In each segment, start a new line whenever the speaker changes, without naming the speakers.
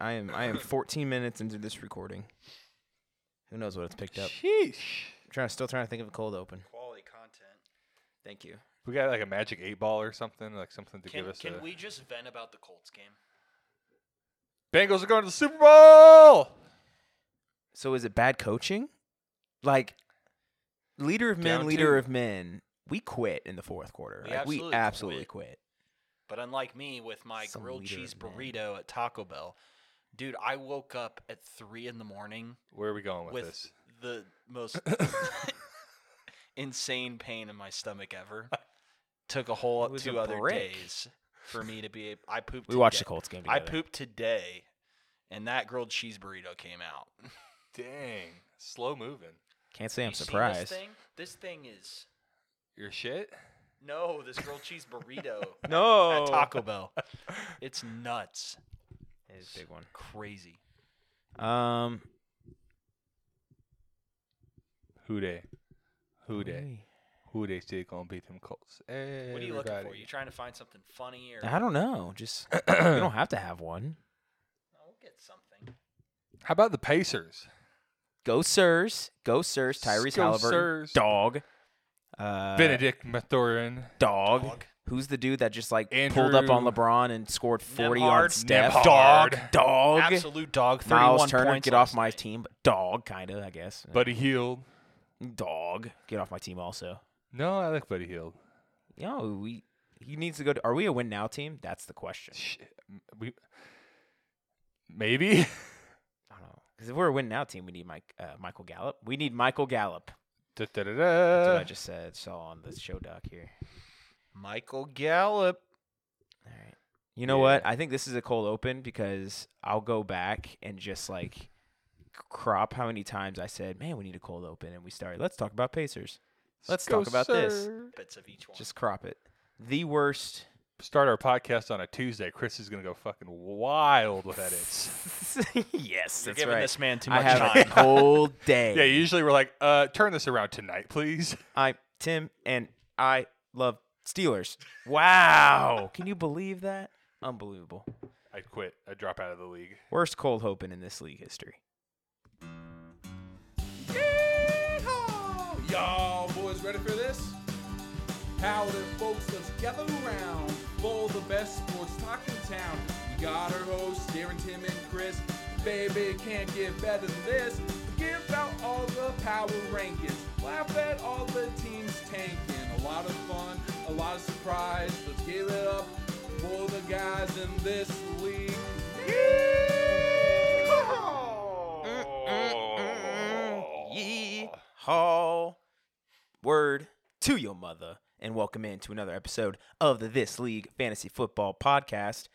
I am I am 14 minutes into this recording. Who knows what it's picked up?
Sheesh.
I'm trying still trying to think of a cold open.
Quality content.
Thank you.
We got like a magic eight ball or something, like something to
Can,
give us
can
a.
we just vent about the Colts game?
Bengals are going to the Super Bowl.
So is it bad coaching? Like leader of men,
Down
leader
two.
of men. We quit in the fourth quarter.
We
Like, we
absolutely
absolutely
quit.
quit.
But unlike me with my
Some
grilled
leader
cheese
of men.
burrito at Taco Bell, dude, I woke up at three in the morning
Where are we going with,
with
this?
the most insane pain in my stomach ever. Took a whole
It
two
a
other
brick.
days for me to be. I pooped.
We watched the. Colts game
I pooped today, and that grilled cheese burrito came out.
Dang, slow moving.
Can't say I'm
You
surprised.
This thing, this thing is
Your shit.
no, this grilled cheese burrito
No.
at Taco Bell. It's nuts,
It is a big one.
crazy.
Um
Who they? Who they? Who they still gonna beat them Colts? Hey,
What are you looking for?
everybody.
You trying to find something funny or?
I don't know. Just you don't have to have one.
I'll get something.
How about the Pacers?
Go Sirs. Go Sirs. Tyrese
Go
Haliburton.
Sirs.
Dog. Uh,
Bennedict Mathurin.
Dog.
Dog.
Who's the dude that just like pulled up on LeBron and scored 40 on
Nembhard.
Steph?
Nembhard.
Dog. Dog.
Absolute dog. Thirty-one
Miles Turner,
points
get off my
night.
team. But dog, kind of, I guess.
Buddy Hield.
Dog, get off my team also.
No, I like Buddy Hield.
Yo, we he needs to go. To, are we a win now team? That's the question.
Shit. We maybe.
I don't know. Because if we're a win now team, we need Mike uh, Michael Gallup. We need Michael Gallup.
Da, da, da,
That's what I just said. Saw on the show doc here.
Michael Gallup.
All right. You know what? I think this is a cold open because I'll go back and just like crop how many times I said, "Man, we need a cold open," and we started. Let's talk about Pacers. Let's
Go,
talk about this.
Bits of each one.
Just crop it. The worst.
Start our podcast on a Tuesday. Chris is gonna go fucking wild with
yes,
edits.
You're
that's
giving
right.
this man too
I
much
have a
time.
cold day.
Yeah, usually we're like, uh, turn this around tonight, please.
I Tim and I love Steelers. Wow. Can you believe that? Unbelievable.
I quit. I drop out of the league.
Worst cold hoping in this league history.
Yeehaw! Y'all boys ready for this? Howdy, folks, let's gather around for the best sports talk in town. We got our hosts, Darren, Tim, and Chris. Baby, can't get better than this. Give out all the power rankings. Laugh at all the teams tanking. A lot of fun, a lot of surprise. Let's give it up for the guys in this league.
Yeehaw. Word to your mother, and welcome into another episode of the This League Fantasy Football Podcast.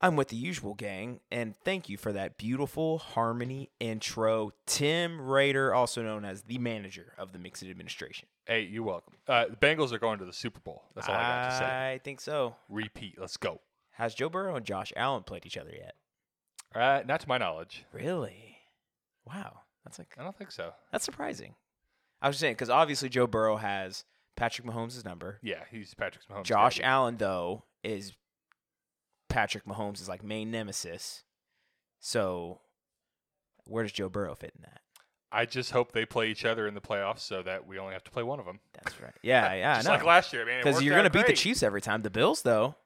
I'm with the usual gang, and thank you for that beautiful harmony intro. Tim Rader, also known as the manager of the Mixed Administration.
Hey, you're welcome. Uh, the Bengals are going to the Super Bowl. That's all I got to say.
I think so.
Repeat. Let's go.
Has Joe Burrow and Josh Allen played each other yet?
Uh, not to my knowledge.
Really? Wow. That's like
I don't think so.
that's surprising. I was just saying because obviously Joe Burrow has Patrick Mahomes' number.
Yeah, he's Patrick Mahomes.
Josh
daddy.
Allen though is Patrick Mahomes' is like main nemesis. So where does Joe Burrow fit in that?
I just hope they play each other in the playoffs so that we only have to play one of them.
That's right. Yeah, yeah,
just
I know.
like last year, man.
Because you're gonna beat the. Chiefs every time. The Bills though.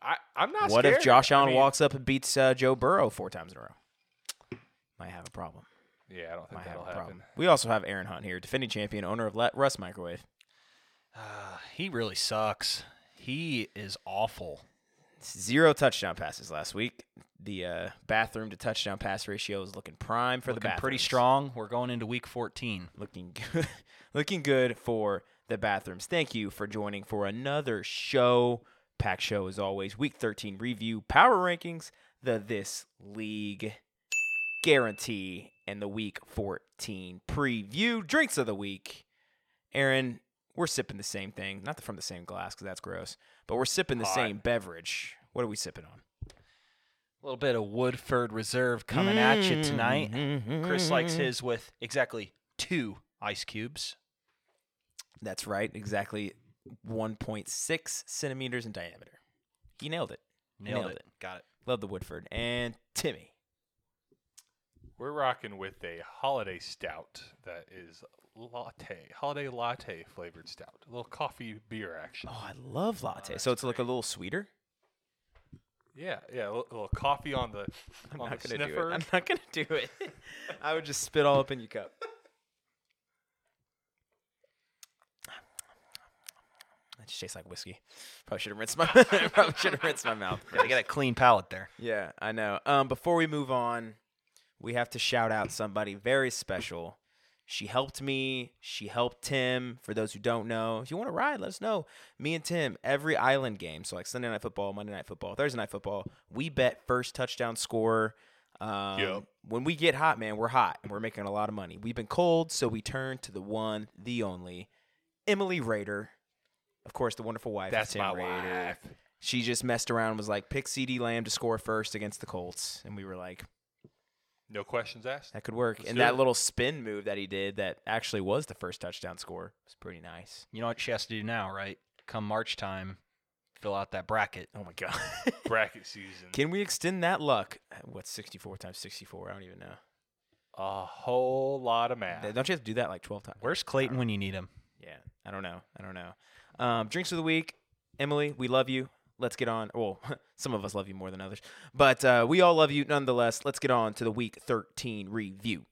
I, I'm not.
what if
scared.
Josh
I
Allen
mean,
walks up and beats uh, Joe Burrow four times in a row? Might have a problem.
Yeah, I don't think
Might have
that'll
a
happen.
problem. We also have Aaron Hunt here, defending champion, owner of Let Russ Microwave.
Uh, he really sucks. He is awful.
Zero touchdown passes last week. The uh, bathroom to touchdown pass ratio is looking prime for
Looking
the bathrooms.
pretty strong. We're going into week 14.
Looking good. looking good for the bathrooms. Thank you for joining for another show. Pack show as always. Week 13 review, power rankings, the This League guarantee, and the Week 14 preview. Drinks of the week. Aaron, we're sipping the same thing. Not from the same glass because that's gross, but we're sipping the
Hot.
same beverage. What are we sipping on?
A little bit of Woodford Reserve coming at you tonight. Chris likes
Mm.
his with exactly two ice cubes.
That's right, exactly 1.6 centimeters in diameter. He nailed it.
Nailed,
Nailed
it.
it.
Got it.
Love the Woodford. And Timmy,
We're rocking with a holiday stout that is latte, holiday latte flavored stout. A little coffee beer action.
Oh, I love latte.
that's
so it's like a little sweeter.
Yeah, yeah, a little, a little coffee on the
I'm
on
not
the
gonna do it. I'm not gonna do it. I would just spit all up in your cup. That just tastes like whiskey. Probably should have rinsed my probably should have rinsed my mouth.
I Gotta get a clean palate there.
Yeah, I know. Um, before we move on, we have to shout out somebody very special. She helped me. She helped Tim. For those who don't know, if you want to ride, let us know. Me and Tim, every island game, so like Sunday night football, Monday night football, Thursday night football, we bet first touchdown score. Um,
Yep.
When we get hot, man, we're hot and we're making a lot of money. We've been cold, so we turn to the one, the only, Emily Rader. Of course, the wonderful wife.
That's
Tim
my
Rader
wife.
she just messed around and was like, pick CeeDee Lamb to score first against the Colts. And we were like,
No questions asked.
that could work.
Let's
and that
it.
little spin move that he did that actually was the first touchdown score was pretty nice.
You know what she has to do now, right? Come March time, fill out that bracket.
Oh my God.
Bracket season.
Can we extend that luck? What's 64 times 64? I don't even know.
a whole lot of math.
Don't you have to do that like 12 times?
Where's Clayton when you need him?
Yeah, I don't know. I don't know. Um, drinks of the week, Emily. We love you. Let's get on. Well, some of us love you more than others, but uh, we all love you nonetheless. Let's get on to the week 13 review.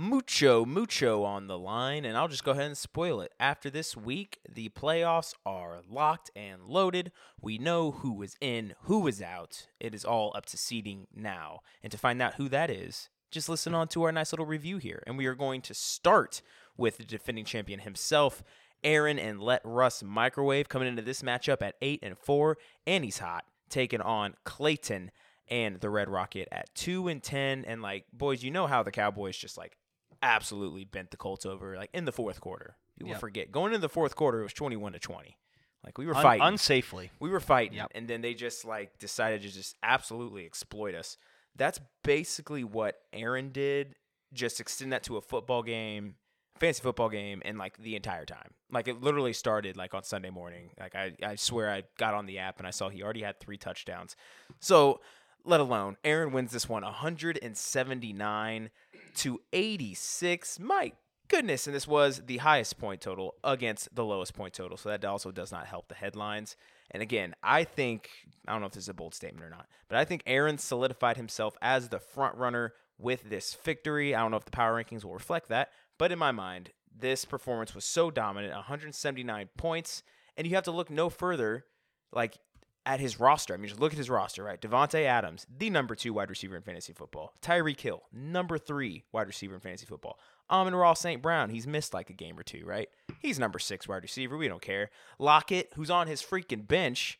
Mucho, mucho on the line, and I'll just go ahead and spoil it. After this week, the playoffs are locked and loaded. We know who is in, who is out. It is all up to seeding now. And to find out who that is, just listen on to our nice little review here. And we are going to start with the defending champion himself, Aaron and Let Russ Microwave, coming into this matchup at 8 and 4, and he's hot, taking on Clayton and the Red Rocket at 2 and 10. And like, boys, you know how the Cowboys just like absolutely bent the Colts over like in the fourth quarter. People
Yep.
forget. Going into the fourth quarter, it was 21 to 20. Like we were
Un-
fighting.
unsafely.
We were fighting,
Yep.
and then they just like decided to just absolutely exploit us. That's basically what Aaron did. Just extend that to a football game, fantasy football game, and like the entire time. Like it literally started like on Sunday morning. Like I, I swear I got on the app and I saw he already had three touchdowns. So let alone Aaron wins this one 179 to 86. My goodness, and this was the highest point total against the lowest point total. So that also does not help the headlines. And again, I think I don't know if this is a bold statement or not, but I think Aaron solidified himself as the front runner with this victory. I don't know if the power rankings will reflect that, but in my mind, this performance was so dominant, 179 points, and you have to look no further like at his roster. I mean, just look at his roster, right? Davante Adams, the number two wide receiver in fantasy football. Tyreek Hill, number three wide receiver in fantasy football. Amon-Ra St. Brown, he's missed like a game or two, right? He's number six wide receiver. We don't care. Lockett, who's on his freaking bench,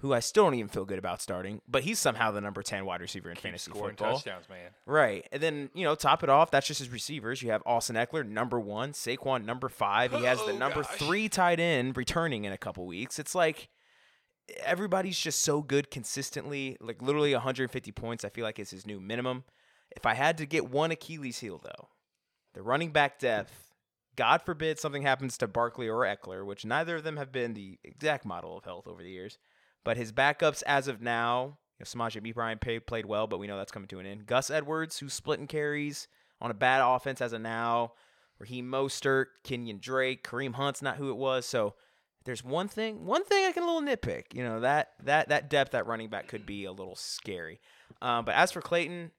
who I still don't even feel good about starting, but he's somehow the number 10 wide receiver in fantasy
Scoring
football.
touchdowns, man.
Right. And then, you know, top it off, that's just his receivers. You have Austin Ekeler, number one, Saquon, number five. He has the
Oh,
number three tight end returning in a couple weeks. It's like everybody's just so good consistently. Like literally 150 points, I feel like is his new minimum. If I had to get one Achilles heel, though, the running back depth, God forbid something happens to Barkley or Ekeler, which neither of them have been the exact model of health over the years. But his backups as of now, you know, Samaje B. Played, played well, but we know that's coming to an end. Gus Edwards, who's splitting carries on a bad offense as of now. Raheem Mostert, Kenyan Drake, Kareem Hunt's not who it was. So there's one thing, one thing I can a little nitpick. You know that that that depth at running back could be a little scary. Um, but as for Clayton,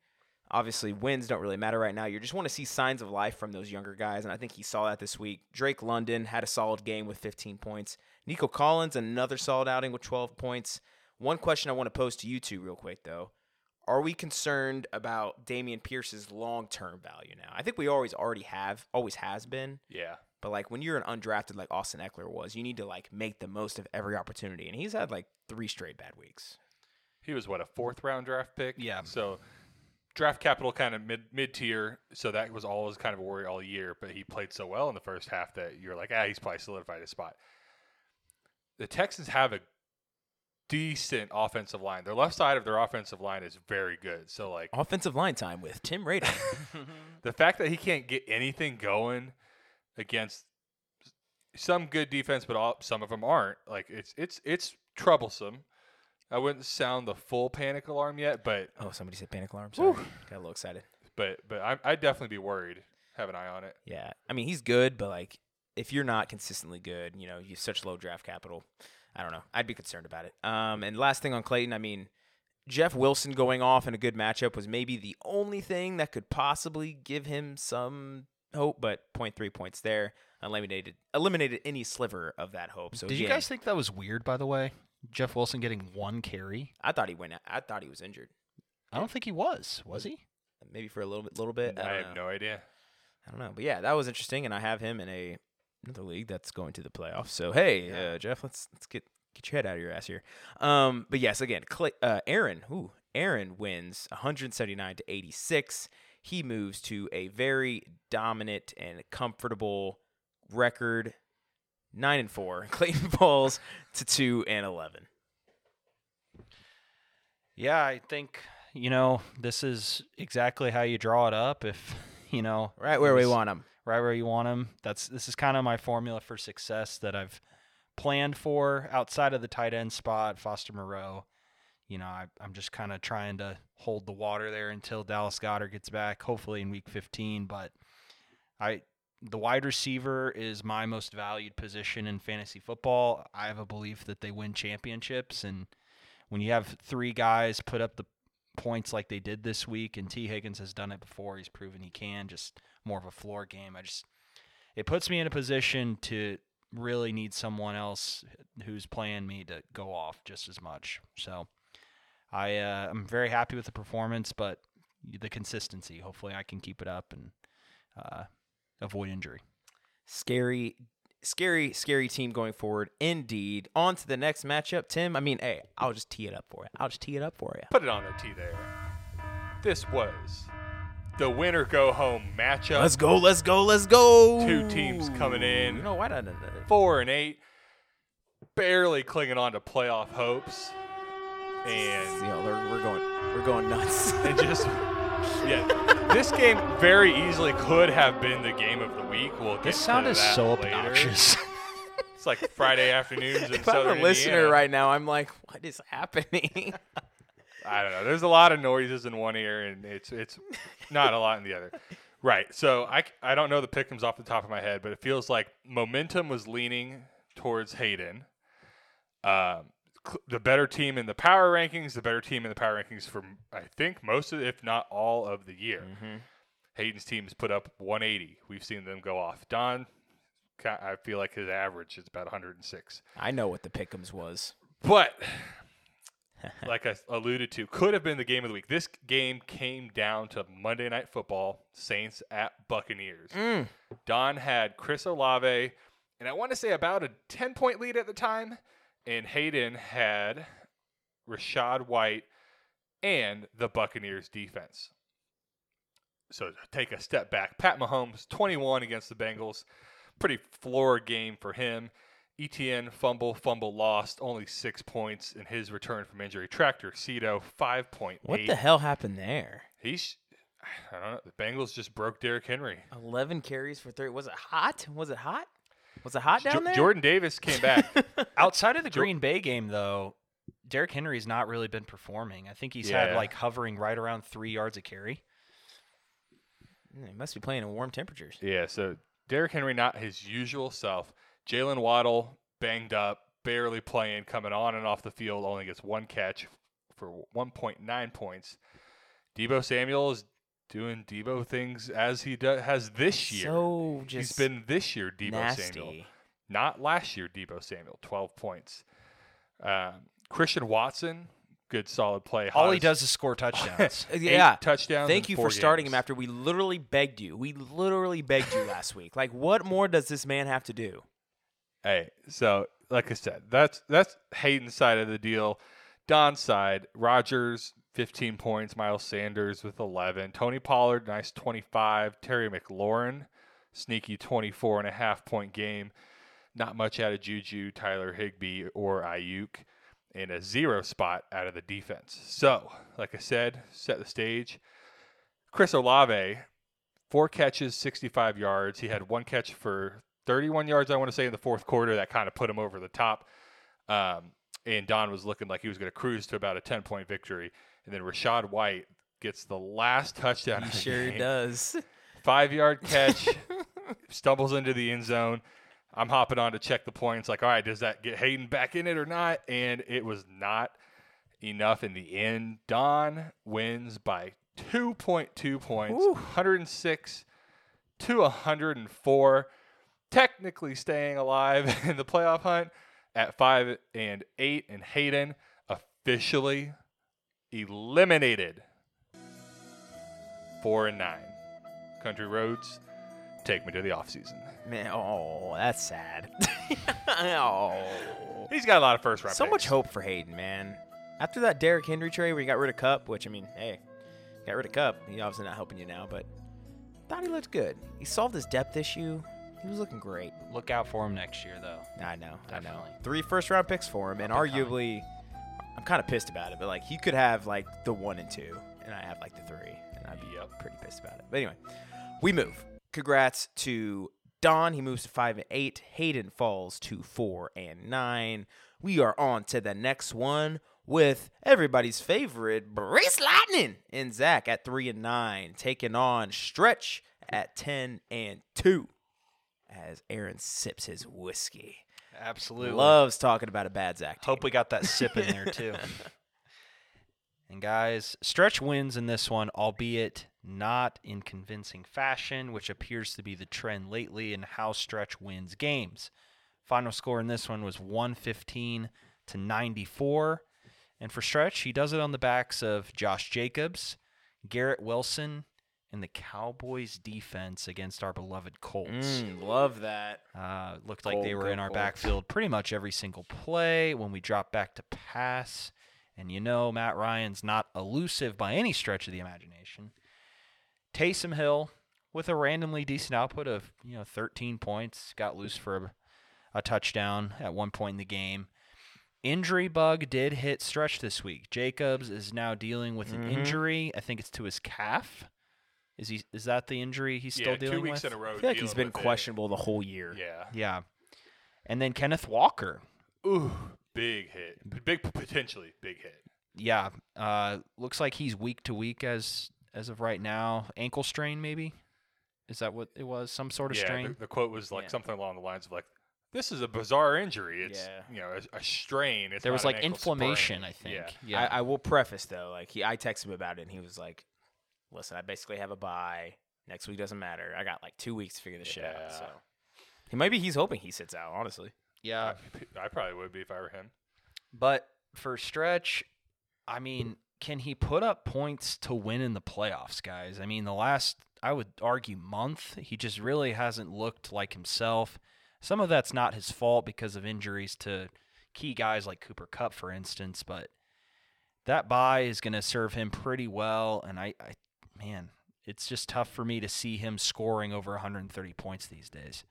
obviously wins don't really matter right now. You just want to see signs of life from those younger guys, and I think he saw that this week. Drake London had a solid game with 15 points. Nico Collins another solid outing with 12 points. One question I want to pose to you two real quick though. Are we concerned about Dameon Pierce's long-term value now? I think we always already have, always has been.
Yeah.
But like when you're an undrafted like Austin Ekeler was, you need to like make the most of every opportunity. And he's had like three straight bad weeks.
He was what a fourth round draft pick.
Yeah.
So draft capital kind of mid mid tier. So that was always kind of a worry all year. But he played so well in the first half that you're like, ah, he's probably solidified his spot. The Texans have a decent offensive line. Their left side of their offensive line is very good. So like
Offensive line time with Tim Rader.
the fact that he can't get anything going against some good defense, but all, some of them aren't. Like it's it's it's troublesome. I wouldn't sound the full panic alarm yet, but
Oh, somebody said panic alarm. Sorry, got a little excited.
but but I, I'd definitely be worried. Have an eye on it.
Yeah, I mean he's good, but like if you're not consistently good, you know, you have such low draft capital. I don't know. I'd be concerned about it. Um, and last thing on Clayton, I mean, Jeff Wilson going off in a good matchup was maybe the only thing that could possibly give him some hope, but 0.3 points there eliminated eliminated any sliver of that hope. So
Did you guys think that was weird, by the way? Jeff Wilson getting one carry?
I thought he went. I thought he was injured.
I don't think he was. Was he?
Maybe for a little bit, little bit. I,
I, have
know.
no idea.
I don't know, but yeah, that was interesting, and I have him in a another league that's going to the playoffs. So hey, uh, Jeff, let's let's get get your head out of your ass here. Um, but yes, again, Clay, uh, Aaron, ooh, Aaron wins 179 to 86. He moves to a very dominant and comfortable record, nine and four. Clayton falls to two and eleven.
Yeah, I think you know this is exactly how you draw it up. If you know,
Right where we want him.
Right where you want them. That's this is kind of my formula for success that I've planned for outside of the tight end spot, Foster Moreau. You know, I, I'm just kind of trying to hold the water there until Dallas Goedert gets back, hopefully in Week 15. But I, the wide receiver is my most valued position in fantasy football. I have a belief that they win championships, and when you have three guys put up the points like they did this week, and Tee Higgins has done it before, he's proven he can. Just more of a floor game. I just it puts me in a position to really need someone else who's playing me to go off just as much. So I uh, I'm very happy with the performance, but the consistency. Hopefully, I can keep it up and uh, avoid injury.
Scary, scary, scary team going forward. Indeed. On to the next matchup, Tim. I mean, hey, I'll just tee it up for you. I'll just tee it up for you.
Put it on there, T. There. This was the winner go home matchup.
Let's go, let's go, let's go.
Two teams coming in.
You know what? I,
four and eight, barely clinging on to playoff hopes, and
you know, we're, we're going, we're going nuts.
and just yeah, this game very easily could have been the game of the week. We'll get
This sound is so
later.
obnoxious.
It's like Friday afternoons in
if I'm
Southern
a listener
Indiana.
right now, I'm like, what is happening?
I don't know. There's a lot of noises in one ear, and it's it's not a lot in the other. Right. So I, I don't know the pickums off the top of my head, but it feels like momentum was leaning towards Hayden. Um, the better team in the power rankings, the better team in the power rankings for I think most of, if not all of the year. Hayden's team has put up 180. We've seen them go off. Don, I feel like his average is about 106.
I know what the pickums was.
But like I alluded to, could have been the game of the week. This game came down to Monday Night Football, Saints at Buccaneers.
Mm.
Don had Chris Olave, and I want to say about a 10 point lead at the time, and Hayden had Rachaad White and the Buccaneers defense. So take a step back, Pat Mahomes, 21 against the Bengals, pretty floor game for him. ETN fumble, fumble lost, only six points in his return from injury. Tractor Cedo, 5.8.
What the hell happened there?
He's, I don't know. The Bengals just broke Derrick Henry.
11 carries for 30. Was it hot? Was it hot? Was it hot down
Jo-
there?
Jordan Davis came back.
Outside of the Green Bay game, though, Derrick Henry's not really been performing. I think he's
Yeah.
had like hovering right around three yards a carry.
He must be playing in warm temperatures.
yeah, so Derrick Henry, not his usual self. Jalen Waddle, banged up, barely playing, coming on and off the field, only gets one catch for 1.9 points. Deebo Samuel is doing Deebo things as he do- has this year.
So
He's
just
been this year Deebo
nasty.
Samuel. Not last year, Deebo Samuel, 12 points. Um, Christian Watson, good solid play.
All he does is score touchdowns.
Eight
Yeah.
touchdowns.
Thank
in
you
four
for starting him after we literally begged you. We literally begged you last week. Like, what more does this man have to do?
Hey, so like I said, that's that's Hayden's side of the deal. Don's side, Rodgers, 15 points, Miles Sanders with 11, Tony Pollard, nice 25, Terry McLaurin, sneaky 24 and a half point game. Not much out of Juju, Tyler Higbee, or Aiyuk, and a zero spot out of the defense. So, like I said, set the stage. Chris Olave, four catches, 65 yards. He had one catch for 31 yards, I want to say, in the fourth quarter. That kind of put him over the top. Um, and Don was looking like he was going to cruise to about a 10 point victory. And then Rachaad White gets the last touchdown.
He
of the
sure
game.
does.
Five yard catch, stumbles into the end zone. I'm hopping on to check the points. Like, all right, does that get Hayden back in it or not? And it was not enough in the end. Don wins by 2.2 points,
Woo.
106 to 104. Technically staying alive in the playoff hunt at five and eight, and Hayden officially eliminated. Four and nine. Country roads, take me to the offseason.
Man, oh, that's sad. oh.
He's got a lot of first round.
So much hope for Hayden, man. After that Derrick Henry trade where he got rid of Kupp, which I mean, hey, got rid of Kupp. He obviously not helping you now, but thought he looked good. He solved his depth issue. He was looking great.
Look out for him next year, though.
I know, I know. Three first round picks for him, and
Up and coming.
arguably, I'm kind of pissed about it. But like, he could have like the one and two, and I have like the three, and I'd be
Yep.
pretty pissed about it. But anyway, we move. Congrats to Don. He moves to five and eight. Hayden falls to four and nine. We are on to the next one with everybody's favorite Brace Lightning and Zach at three and nine, taking on Stretch at ten and two. As Aaron sips his whiskey,
Absolutely.
loves talking about a bad Zach.
Hope we got that sip in there too. and guys, Stretch wins in this one, albeit not in convincing fashion, which appears to be the trend lately in how Stretch wins games. Final score in this one was 115 to 94. And for Stretch, he does it on the backs of Josh Jacobs, Garrett Wilson, and the Cowboys defense against our beloved Colts.
Mm, love that.
Uh, looked like they were in our
cold.
backfield pretty much every single play when we dropped back to pass. And you know, Matt Ryan's not elusive by any stretch of the imagination. Taysom Hill, with a randomly decent output of you know 13 points, got loose for a, a touchdown at one point in the game. Injury bug did hit Stretch this week. Jacobs is now dealing with an
Mhm.
injury. I think it's to his calf. Is he? Is that the injury he's
yeah,
still dealing
two weeks
with?
in a row.
I feel like he's been
with it.
questionable the whole year.
Yeah.
Yeah. And then Kenneth Walker.
Ooh, big hit. Big potentially big hit.
Yeah. Uh, looks like he's week to week as as of right now. Ankle strain, maybe. Is that what it was? Some sort of
yeah,
strain.
The, the quote was like
Yeah.
something along the lines of like, "This is a bizarre injury. It's
Yeah.
you know a, a strain. It's
there
not
was
an
like
ankle
inflammation,
sprain."
I think.
Yeah.
Yeah.
I, I will preface though, like he, I texted him about it, and he was like, "Listen, I basically have a bye. Next week doesn't matter. I got like two weeks to figure this shit out."
Yeah.
So he maybe he's hoping he sits out. Honestly,
yeah.
I, I probably would be if I were him.
But for stretch, I mean, can he put up points to win in the playoffs, guys? I mean, the last I would argue month, he just really hasn't looked like himself. Some of that's not his fault because of injuries to key guys like Cooper Kupp, for instance, but that buy is going to serve him pretty well. And I, I, man, it's just tough for me to see him scoring over 130 points these days.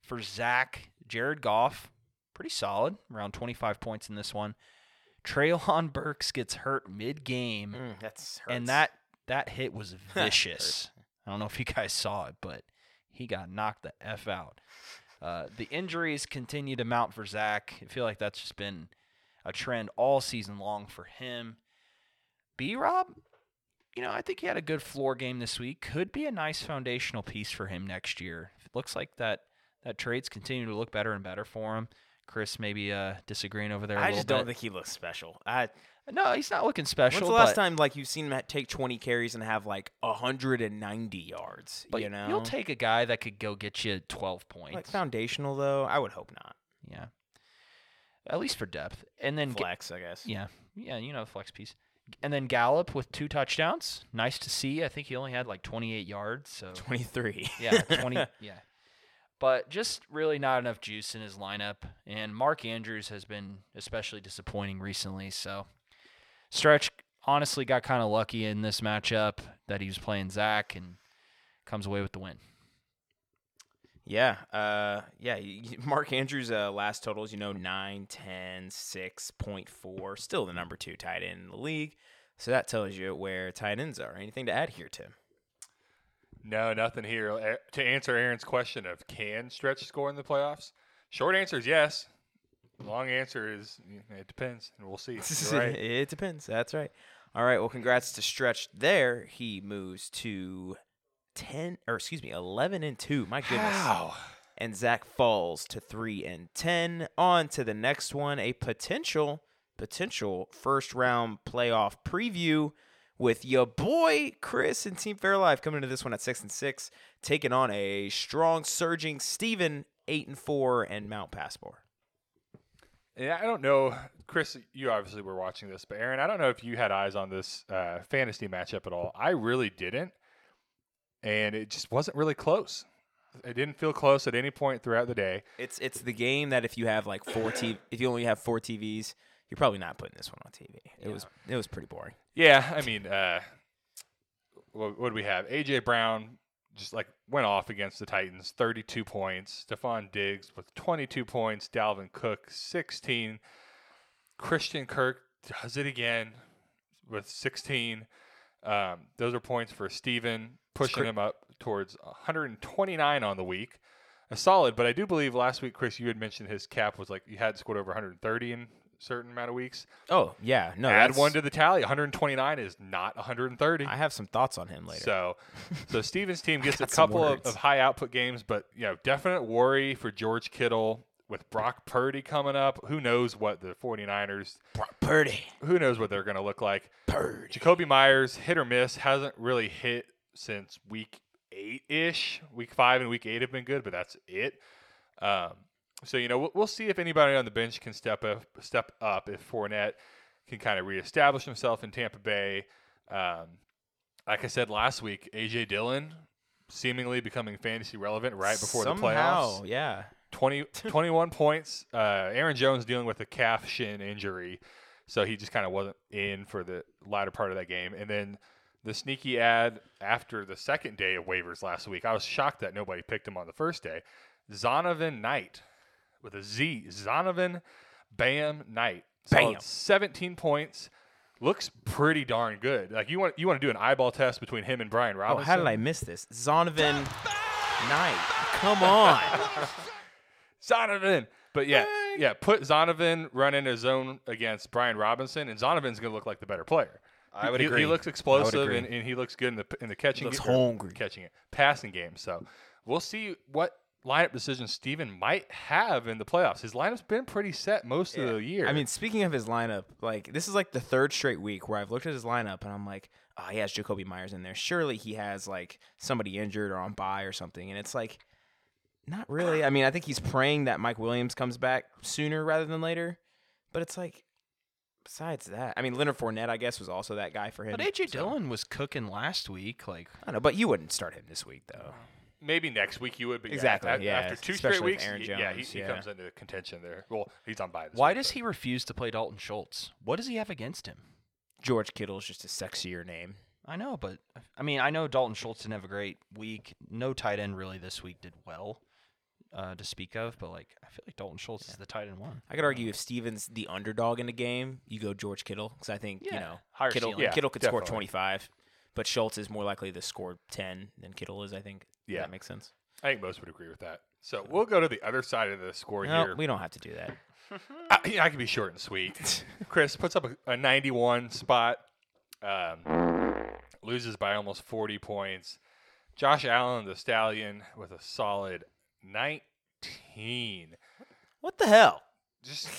For Zach, Jared Goff, pretty solid, around 25 points in this one. Treylon Burks gets hurt mid-game,
Mm, that's
and that that hit was vicious. I don't know if you guys saw it, but he got knocked the f out. Uh, the injuries continue to mount for Zach. I feel like that's just been a trend all season long for him. B Rob, you know, I think he had a good floor game this week. Could be a nice foundational piece for him next year. It looks like that that trades continue to look better and better for him. Chris maybe uh, disagreeing over there. a
I just don't
bit.
think he looks special. I,
No, he's not looking special.
when's the last time like you've seen him take 20 carries and have like 190 yards?
But
you know,
you'll take a guy that could go get you 12 points.
like foundational though. I would hope not.
yeah. At least for depth. And then
Flex, I guess.
yeah, yeah, you know, flex piece. And then Gallup with two touchdowns. Nice to see. I think he only had like 28 yards, so
23.
yeah, 20 yeah. But just really not enough juice in his lineup and Mark Andrews has been especially disappointing recently, so Stretch honestly got kind of lucky in this matchup that he was playing Zach and comes away with the win.
Yeah, uh, yeah. Mark Andrews' uh, last totals, you know, 9, 10, 6.4. Still the number two tight end in the league. So that tells you where tight ends are. Anything to add here, Tim?
No, nothing here. To answer Aaron's question of can Stretch score in the playoffs, short answer is yes. long answer is it depends, and we'll see. Right.
it depends. That's right. All right. Well, congrats to Stretch there. He moves to ten, or excuse me, eleven and two. My goodness.
Wow.
And Zach falls to three and ten. On to the next one. A potential, potential first round playoff preview with your boy Chris and Team Fairlife coming into this one at six and six, taking on a strong, surging Steven, eight and four, and Mount Passmore.
Yeah, I don't know, Chris. You obviously were watching this, but Aaron, I don't know if you had eyes on this uh, fantasy matchup at all. I really didn't, and it just wasn't really close. It didn't feel close at any point throughout the day.
It's it's the game that if you have like four t if you only have four TVs, you're probably not putting this one on TV. It was it was pretty boring.
Yeah, I mean, uh, what, what do we have? AJ Brown just like went off against the Titans, 32 points. Stefon Diggs with 22 points. Dalvin Cook 16. Christian Kirk does it again with 16. Um, those are points for Steven, pushing him up towards 129 on the week. A solid, but I do believe last week, Chris, you had mentioned his cap was like you had scored over 130 in a certain amount of weeks.
Oh yeah, no.
Add
that's-
one to the tally. 129 is not 130.
I have some thoughts on him later.
So, so Steven's team gets a couple of, of high output games, but you know, definite worry for George Kittle with Brock Purdy coming up. Who knows what the 49ers,
Brock Purdy,
who knows what they're going to look like.
Purdy.
Jakobi Meyers, hit or miss, hasn't really hit since week eight ish. Week five and week eight have been good, but that's it. Um, so you know, we'll, we'll see if anybody on the bench can step up. Step up if Fournette can kind of reestablish himself in Tampa Bay. Um, like I said last week, AJ Dillon seemingly becoming fantasy relevant right before
Somehow,
the playoffs.
yeah.
20, 21 points. Uh, Aaron Jones dealing with a calf shin injury, so he just kind of wasn't in for the latter part of that game. And then the sneaky ad after the second day of waivers last week, I was shocked that nobody picked him on the first day. Zonovan Knight with a Z. Zonovan Bam Knight.
Bam.
17 points. Looks pretty darn good. Like you want you want to do an eyeball test between him and Brian
Oh,
Robinson.
how did I miss this? Zonovan Knight. Come on.
Zonovan. But yeah, yeah, put Zonovan running a zone against Brian Robinson, and Zonovan's going to look like the better player.
I would
he,
agree.
He looks explosive, and, and he looks good in the in the catching.
Looks
or
hungry.
catching it, passing game. So we'll see what lineup decisions Steven might have in the playoffs. His lineup's been pretty set most of the year.
I mean, speaking of his lineup, like this is like the third straight week where I've looked at his lineup and I'm like, oh, he has Jakobi Meyers in there. Surely he has like somebody injured or on bye or something. And it's like, not really. I mean, I think he's praying that Mike Williams comes back sooner rather than later. But it's like, besides that, I mean, Leonard Fournette, I guess, was also that guy for him.
But AJ
so-
Dillon was cooking last week. Like
I don't know, but you wouldn't start him this week though.
maybe next week you would, but
Exactly,
af-
yeah,
After two
especially
straight weeks,
Aaron
he- yeah, he, he
yeah.
comes into contention there. Well, he's on bye. This
Why
week,
does
but-
he refuse to play Dalton Schultz? What does he have against him?
George Kittle's just a sexier name.
I know, but I mean, I know Dalton Schultz didn't have a great week. No tight end really this week did well uh, to speak of, but like I feel like Dalton Schultz is the tight end one.
I could argue if Steven's the underdog in a game, you go George Kittle because I think you know
higher
Kittle
ceiling.
Yeah,
Kittle could score 25, but Schultz is more likely to score 10 than Kittle is. I think. Does
Yeah.
that makes sense.
I think most would agree with that. So we'll go to the other side of the score
No,
here.
we don't have to do that.
I, yeah, I can be short and sweet. Chris puts up a, a 91 spot, um, loses by almost 40 points. Josh Allen, the Stallion, with a solid 19.
What the hell?
Just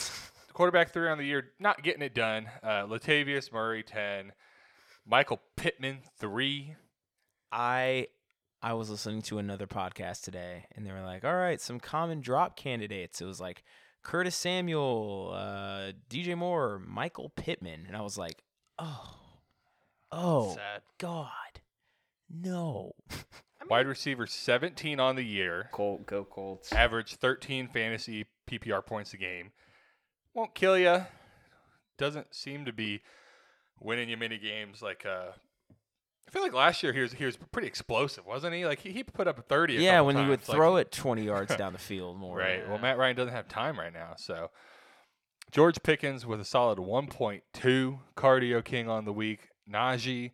quarterback three on the year, not getting it done. Uh, Latavius Murray, 10. Michael Pittman, 3.
I I was listening to another podcast today, and they were like, "All right, some common drop candidates." It was like Curtis Samuel, uh, DJ Moore, Michael Pittman, and I was like, "Oh, oh,
Sad.
God, no."
Wide receiver, 17 on the year.
Colt, go Colts.
average 13 fantasy PPR points a game. Won't kill you. Doesn't seem to be winning you many games. Like uh, I feel like last year he was he was pretty explosive, wasn't he? Like he, he put up a 30.
Yeah,
couple
when he would
times, like-
throw it 20 yards down the field more.
Right. Well, Matt Ryan doesn't have time right now, so George Pickens with a solid 1.2 cardio king on the week. Najee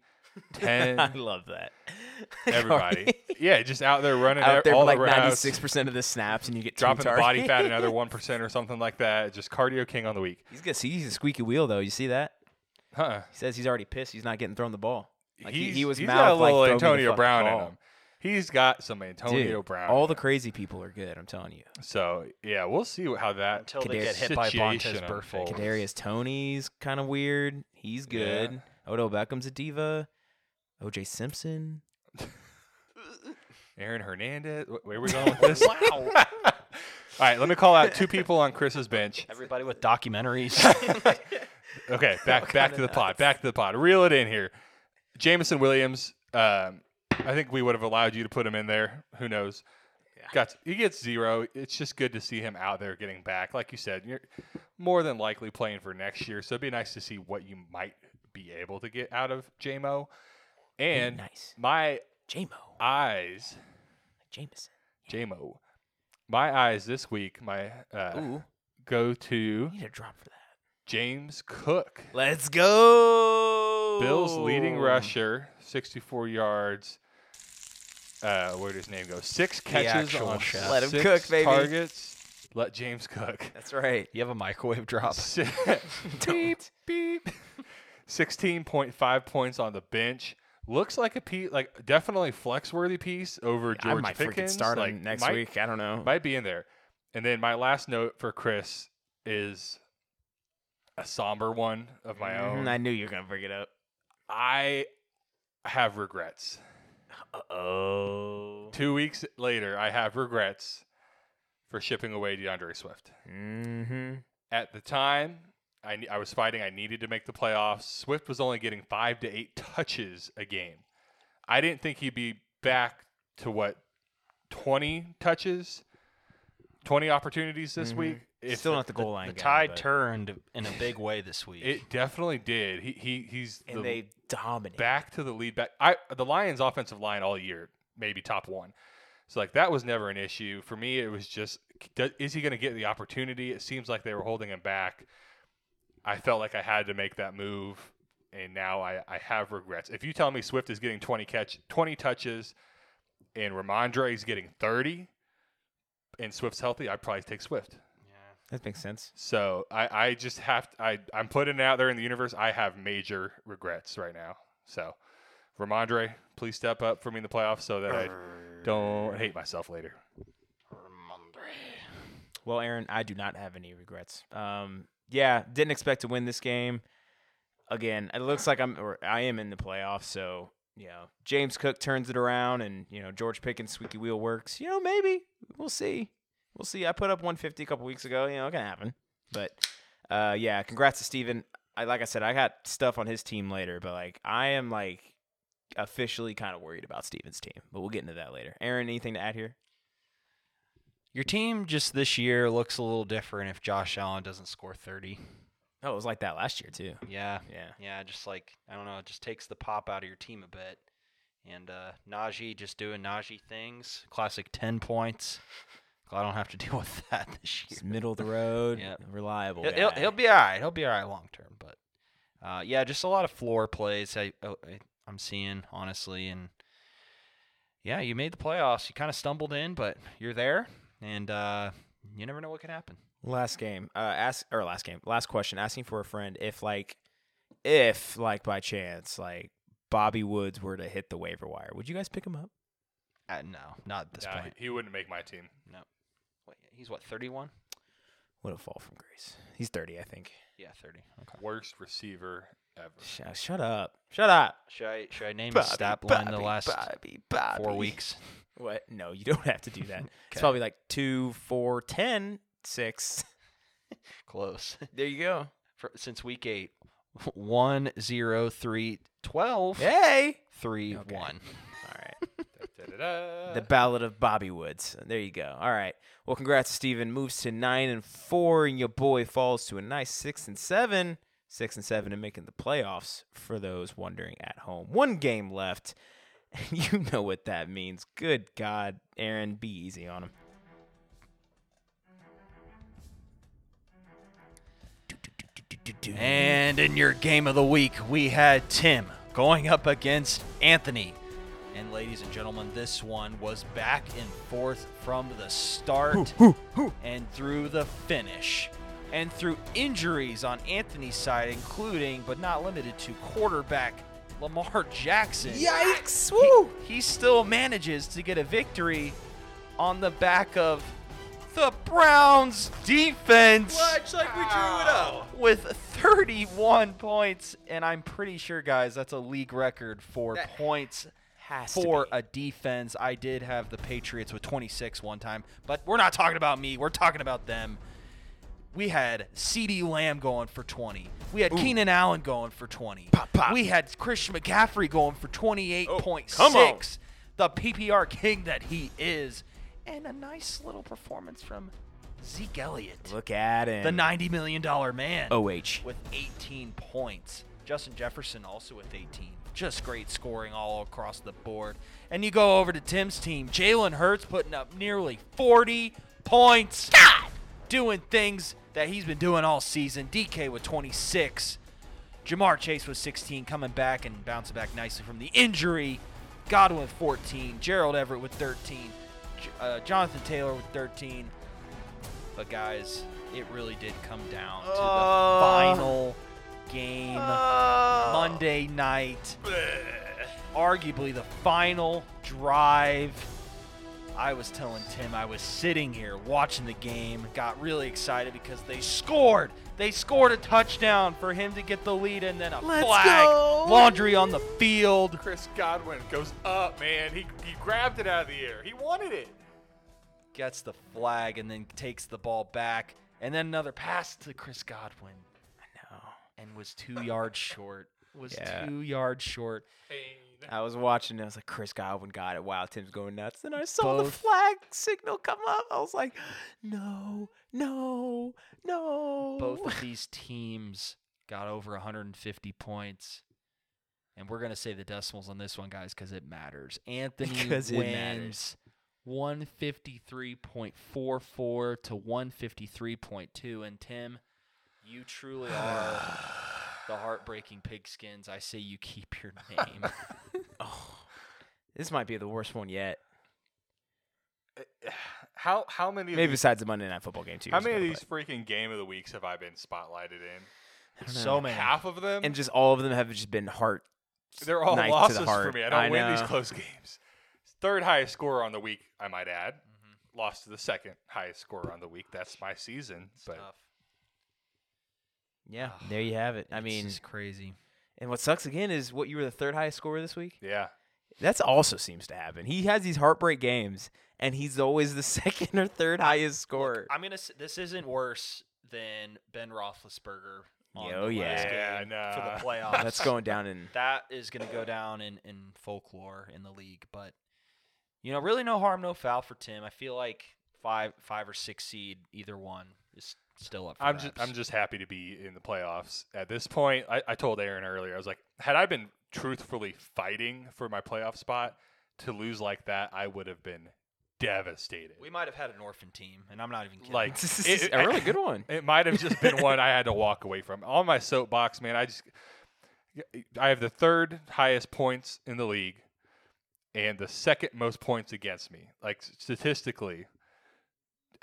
10,
I love that.
everybody. yeah, just out there running
out there
all
like
the routes,
ninety six percent of the snaps, and you get two
dropping the body fat another 1% or something like that. Just cardio king on the week.
He's good. See, he's a squeaky wheel though. You see that?
Huh.
He says he's already pissed. He's not getting thrown the ball. Like he,
he's,
he was
he's
mouthed
got a little
"Throw me the
Antonio
fucking
Brown in him. He's got some Antonio
Dude,
Brown.
all the crazy people are good. I'm telling you.
So yeah, we'll see how that
Until they
Kadarius-
get hit by
situation
Vontaze Burfict.
Kadarius Toney's kind of weird. He's
Yeah.
good. Odo Beckham's a diva. OJ Simpson.
Aaron Hernandez. wh- Where are we going with this? wow. All right, let me call out two people on Chris's bench.
Everybody with documentaries.
Okay, back back to the pod. Back to the pod. Reel it in here. Jameson Williams. Um, I think we would have allowed you to put him in there. Who knows? Got he gets zero. It's just good to see him out there getting back. Like you said, you're more than likely playing for next year. So it'd be nice to see what you might be able to get out of JMO. And
nice.
my
JMO.
eyes,
Jameson.
JMO, my eyes this week, my uh,
Ooh,
go to
need a drop for that.
James Cook.
Let's go.
Bills leading rusher, 64 yards. Uh, where did his name go? Six catches on
chef.
Let him
six
cook, baby.
targets. Let James cook.
That's right.
you have a microwave drop.
Don't.
beep. 16.5 points on the bench. Looks like a piece, like definitely flex worthy piece over
I
George
might
Pickens.
freaking start
like,
him next
might,
week. I don't know.
Might be in there. And then my last note for Chris is a somber one of my
Mhm,
own.
I knew you were gonna bring it up.
I have regrets.
Oh.
Two weeks later, I have regrets for shipping away D'Andre Swift.
Mm-hmm.
At the time, I, I was fighting. I needed to make the playoffs. Swift was only getting five to eight touches a game. I didn't think he'd be back to what, 20 touches, 20 opportunities this
Mhm.
week. If
Still not the goal line.
The
guy,
tide turned in a big way this week.
It definitely did. He, he he's
and
the
they dominate.
back to the lead back. I the Lions' offensive line all year, maybe top one. So like that was never an issue for me. It was just, is he going to get the opportunity? It seems like they were holding him back. I felt like I had to make that move, and now I, I have regrets. If you tell me Swift is getting twenty catch, twenty touches, and Rhamondre is getting thirty, and Swift's healthy, I'd probably take Swift.
Yeah, that makes sense.
So I, I just have to, I, I'm putting it out there in the universe. I have major regrets right now. So Rhamondre, please step up for me in the playoffs so that I don't hate myself later. Rhamondre.
Well, Aaron, I do not have any regrets. Um, yeah, didn't expect to win this game. Again, it looks like I'm or I am in the playoffs, so you know, James Cook turns it around and, you know, George Pickens squeaky wheel works. You know, maybe. We'll see. We'll see. I put up 150 a couple weeks ago, you know, it can happen. But uh yeah, congrats to Steven. I like I said, I got stuff on his team later, but like I am like officially kind of worried about Steven's team. But we'll get into that later. Aaron, anything to add here?
Your team just this year looks a little different if Josh Allen doesn't score 30.
Oh, it was like that last year too.
Yeah.
Yeah.
Yeah, just like I don't know, it just takes the pop out of your team a bit. And uh Najee just doing Najee things. Classic 10 points. Glad I don't have to deal with that this year.
middle of the road,
Yep.
reliable.
He'll, he'll, he'll be all right. He'll be all right long term, but uh, yeah, just a lot of floor plays I, oh, I I'm seeing honestly, and yeah, you made the playoffs. You kind of stumbled in, but you're there, and uh, you never know what could happen.
Last game. Uh, ask or last game. Last question. Asking for a friend if like, if like by chance like Bobby Woods were to hit the waiver wire, would you guys pick him up?
Uh, no, not at this
Nah,
point.
he, he wouldn't make my team.
Wait, he's what 31?
What a fall from grace. He's thirty, I think.
Yeah, 30. Okay.
Worst receiver ever.
Sh- uh, shut up. Shut up.
Should I should I name his stat line the last
Bobby, Bobby.
four weeks?
What? No, you don't have to do that. It's probably like two, four, ten, six.
Close.
There you go.
For, since week eight, one zero three twelve
Hey.
three
Okay.
one.
All right. The Ballad of Bobby Woods. There you go. All right. Well, congrats Steven. Moves to nine and four, and your boy falls to a nice six and seven. Six and seven and making the playoffs for those wondering at home. One game left. You know what that means. Good God, Aaron, be easy on him.
And in your game of the week, we had Tim going up against Anthony. And ladies and gentlemen, this one was back and forth from the start and through the finish. And through injuries on Anthony's side, including but not limited to quarterback Lamar Jackson.
Yikes!
he-
Woo!
he still manages to get a victory on the back of the Browns defense
Watch like we drew it up.
with 31 points. And I'm pretty sure, guys, that's a league record for
That
points
Has
for a defense. I did have the Patriots with 26 one time, but we're not talking about me. We're talking about them. We had CeeDee Lamb going for 20. We had Keenan Allen going for 20.
Pop, pop.
We had Christian McCaffrey going for 28.6.
come on.
The PPR king that he is. And a nice little performance from Zeke Elliott,
Look at him.
the $90 million man
OH.
with 18 points. Justin Jefferson also with 18. Just great scoring all across the board. And you go over to Tim's team. Jalen Hurts putting up nearly 40 points. God! Doing things that he's been doing all season. DK with 26. Ja'Marr Chase with 16, coming back and bouncing back nicely from the injury. Godwin with 14. Gerald Everett with 13. Uh, Jonathan Taylor with 13. But guys, it really did come down to the
Oh.
final game
Oh.
Monday night. Arguably the final drive. I was telling Tim I was sitting here watching the game, got really excited because they scored. They scored a touchdown for him to get the lead and then a
Let's
flag.
go.
Laundry on the field.
Chris Godwin goes up, man. He, he grabbed it out of the air. He wanted it.
Gets the flag and then takes the ball back. And then another pass to Chris Godwin.
I know.
and was two yards short. Was
Yeah.
two yards short.
I was watching. and I was like, Chris Godwin got it. Wow, Tim's going nuts. And I saw the flag signal come up. I was like, no, no, no.
Both of these teams got over 150 points. And we're going to say the decimals on this one, guys, because it matters. Anthony
matters.
wins 153.44 to 153.2. And Tim, you truly are the heartbreaking pigskins. I say you keep your name.
oh, this might be the worst one yet.
How how many of
Maybe
these,
besides the Monday Night Football game too.
how many of these freaking game of the weeks have I been spotlighted in?
so many.
Half of them.
And just all of them have just been heart.
They're all
knife to
losses
the
for me. I don't win these close games. Third highest scorer on the week, I might add.
Mm-hmm.
Lost to the second highest scorer on the week. That's my season. But
Tough.
Yeah, ah, there you have it. I
It's
mean,
just crazy.
and what sucks again is what you were the third highest scorer this week.
yeah,
That's also seems to happen. He has these heartbreak games, and he's always the second or third highest scorer.
I'm gonna. This isn't worse than Ben Roethlisberger. On
Oh,
the
yeah.
last
Yeah,
game
nah.
for the playoffs.
That's going down in.
That is gonna go down in in folklore in the league. But you know, really no harm, no foul for Tim. I feel like five five or six seed, either one is still up. For
I'm just. I'm just happy to be in the playoffs at this point. I, I told Aaron earlier. I was like, had I been truthfully fighting for my playoff spot to lose like that, I would have been devastated.
We might have had an orphan team, and I'm not even kidding.
Like
This
it-
is a really good one.
It might have just been one I had to walk away from. On my soapbox, man, I just I have the third highest points in the league and the second most points against me. Like statistically,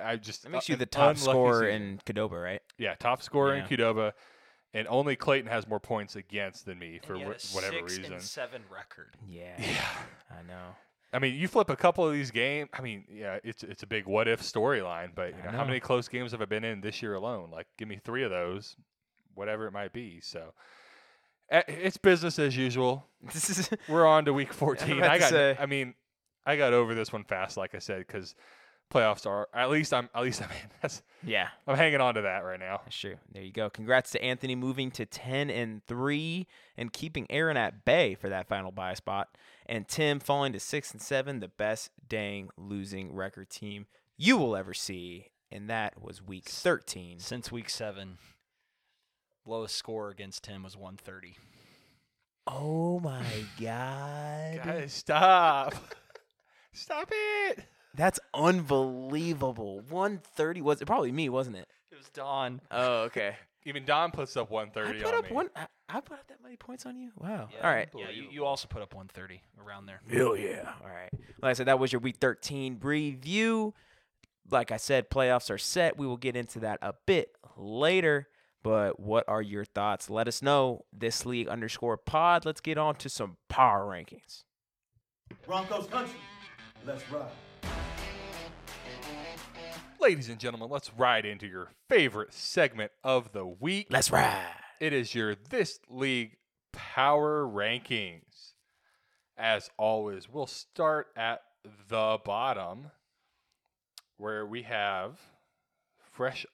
I just
That makes
uh,
you the top scorer
season.
in Cadoba, right?
yeah, top scorer
Yeah.
in Qdoba, and only Clayton has more points against than me for
he
wh-
a
whatever
six
reason.
And seven record.
Yeah,
Yeah.
I know.
I mean, you flip a couple of these games. I mean, yeah, it's it's a big what if storyline, but you
I
know, how many close games have I been in this year alone? Like, give me three of those, whatever it might be. So, eh, it's business as usual. We're on to week 14.
about
I got.
say.
I mean, I got over this one fast, like I said, because playoffs are. At least I'm. At least I'm. in. That's.
yeah.
I'm hanging on to that right now.
That's true. There you go. Congrats to Anthony moving to 10 and 3 and keeping Aaron at bay for that final buy spot. And Tim falling to 6 and 7, the best dang losing record team you will ever see. And that was week 13.
Since week seven, lowest score against him was 130.
Oh my God.
Guys, stop. stop it.
That's unbelievable. 130 was it probably me, wasn't it?
It was was Don.
Oh, okay.
Even Don puts up 130
I
130
put
on
up
me.
one. I, I put up that many points on you. Wow.
Yeah,
All right.
Yeah, you, you also put up 130 around there.
Hell yeah. All right. Like I said, that was your week 13 review. Like I said, playoffs are set. We will get into that a bit later. But what are your thoughts? Let us know. This league underscore pod. Let's get on to some power rankings.
Broncos country. Let's ride.
Ladies and gentlemen, let's ride into your favorite segment of the week.
Let's ride.
It is your This League Power Rankings. As always, we'll start at the bottom where we have Fresh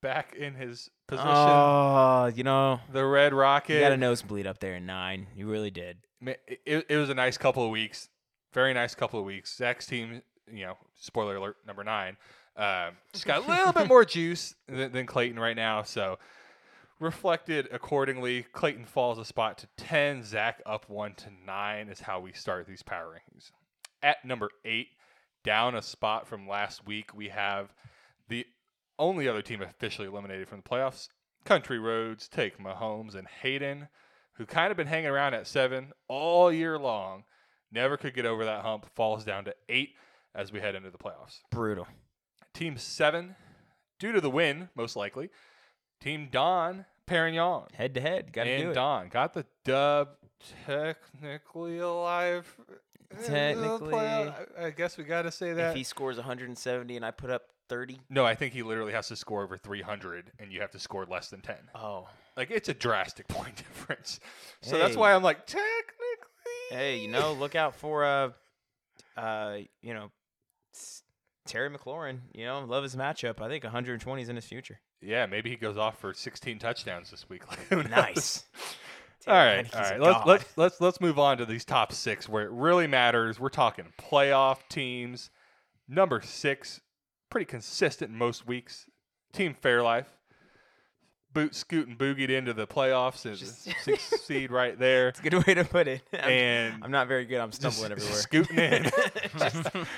back in his position.
Oh, you know,
the Red Rocket.
you got a nosebleed up there in nine. You really did.
Ma- It, it was a nice couple of weeks. Very nice couple of weeks. Zach's team, you know, spoiler alert, number nine, um, just got a little bit more juice than, than Clayton right now. So reflected accordingly. Clayton falls a spot to 10. Zach up one to nine is how we start these power rankings. At number eight, down a spot from last week, we have the only other team officially eliminated from the playoffs. Country Roads take Mahomes and Hayden, who kind of been hanging around at seven all year long. Never could get over that hump. Falls down to eight as we head into the playoffs.
Brutal.
Team seven, due to the win, most likely. Team Don Perignon
Head to head. Got to do
and
it.
Don got the dub. Technically alive.
Technically.
I I guess we got to say that.
If he scores 170 and I put up 30.
no, I think he literally has to score over 300, and you have to score less than 10.
Oh.
Like it's a drastic point difference. So that's why I'm like technically.
Hey, you know, look out for uh, uh, you know, Terry McLaurin. You know, love his matchup. I think 120 is in his future.
Yeah, maybe he goes off for 16 touchdowns this week. Like, who knows?
Nice.
All
Taylor
right, all right. Let's let's let's let's move on to these top six where it really matters. We're talking playoff teams. Number six, pretty consistent most weeks. Team Fairlife. Boot scoot and boogied into the playoffs and
Just-
six seed right there.
It's a good way to put it. I'm,
And
I'm not very good. I'm
just
stumbling everywhere.
Scooting in.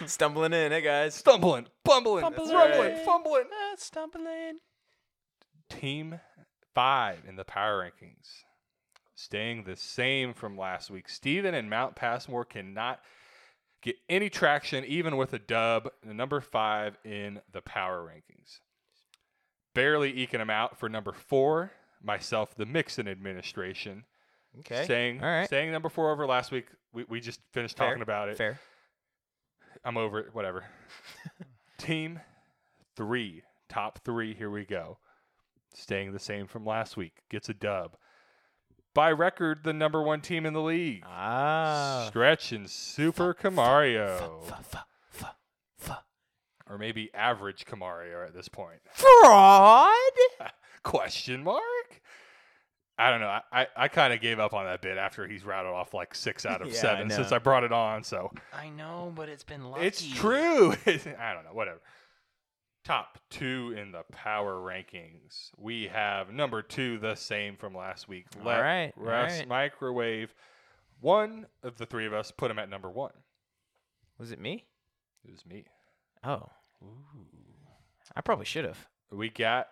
Stumbling in, hey guys.
Stumbling, bumbling,
Fumbling.
rumbling, fumbling.
Ah, stumbling.
Team five in the power rankings. Staying the same from last week. Steven and Mount Passmore cannot get any traction, even with a dub. The number five in the power rankings. Barely eking them out for number four. Myself, the Mixon administration.
Okay.
Saying
All right.
staying number four over last week. We, we just finished
Fair.
talking about it.
Fair.
I'm over it. Whatever. Team three, top three. Here we go. Staying the same from last week. Gets a dub. By record, the number one team in the league.
Ah.
Stretch and Super.
F- f- f-
Or maybe average Camario at this point.
Fraud?
Question mark? I don't know. I, I, I kind of gave up on that bit after he's rattled off like six out of
Yeah, I
seven since. I brought it on. So
I know, but it's been lucky.
It's true. I don't know. Whatever. Top two in the power rankings. We have number two, the same from last week.
All right, all
Russ
right.
Microwave. One of the three of us put him at number one.
Was it me?
It was me.
Oh. I probably should have.
We got,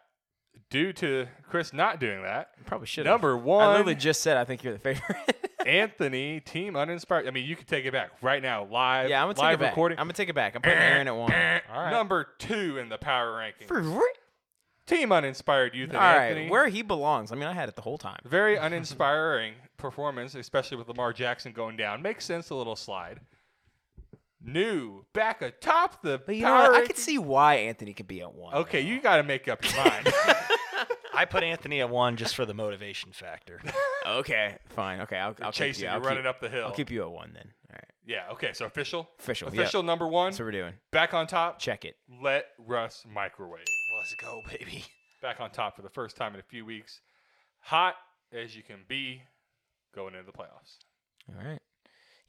due to Chris not doing that,
Probably should have.
number one.
I literally just said I think you're the favorite.
Anthony, team uninspired. I mean, you can take it back right now, live.
yeah, I'm gonna take
live
it back.
recording.
I'm gonna take it back. I'm putting Aaron at one. All right.
Number two in the power rankings. Team uninspired youth and
right,
Anthony.
where he belongs. I mean, I had it the whole time.
Very uninspiring performance, especially with Lamar Jackson going down. Makes sense, a little slide. New, back atop the
But you know
power
what? I
rank-
could see why Anthony could be at one.
Okay,
though.
you got to make up your mind.
I put Anthony at one just for the motivation factor.
Okay, fine. Okay, I'll, I'll keep
Chasing
you.
you,
I'll
running
keep,
up the hill.
I'll keep you at one then. All right.
yeah, okay, so official?
Official. yep.
Official number one.
That's what we're doing.
Back on top.
Check it.
Let Russ microwave.
Let's go, baby.
Back on top for the first time in a few weeks. Hot as you can be going into the playoffs.
All right.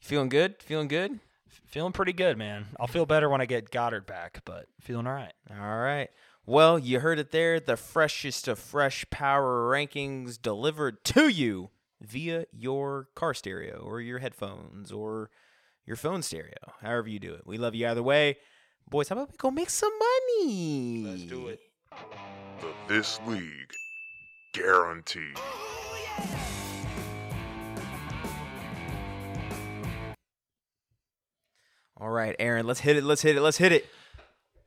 You feeling good? Feeling good?
F- Feeling pretty good, man. I'll feel better when I get Goedert back, but feeling all right.
All right. Well, you heard it there. The freshest of fresh power rankings delivered to you via your car stereo or your headphones or your phone stereo, however you do it. We love you either way. Boys, how about we go make some money?
Let's do it.
The This League Guarantee.
Oh, All right, Aaron, let's hit it. Let's hit it. Let's hit it.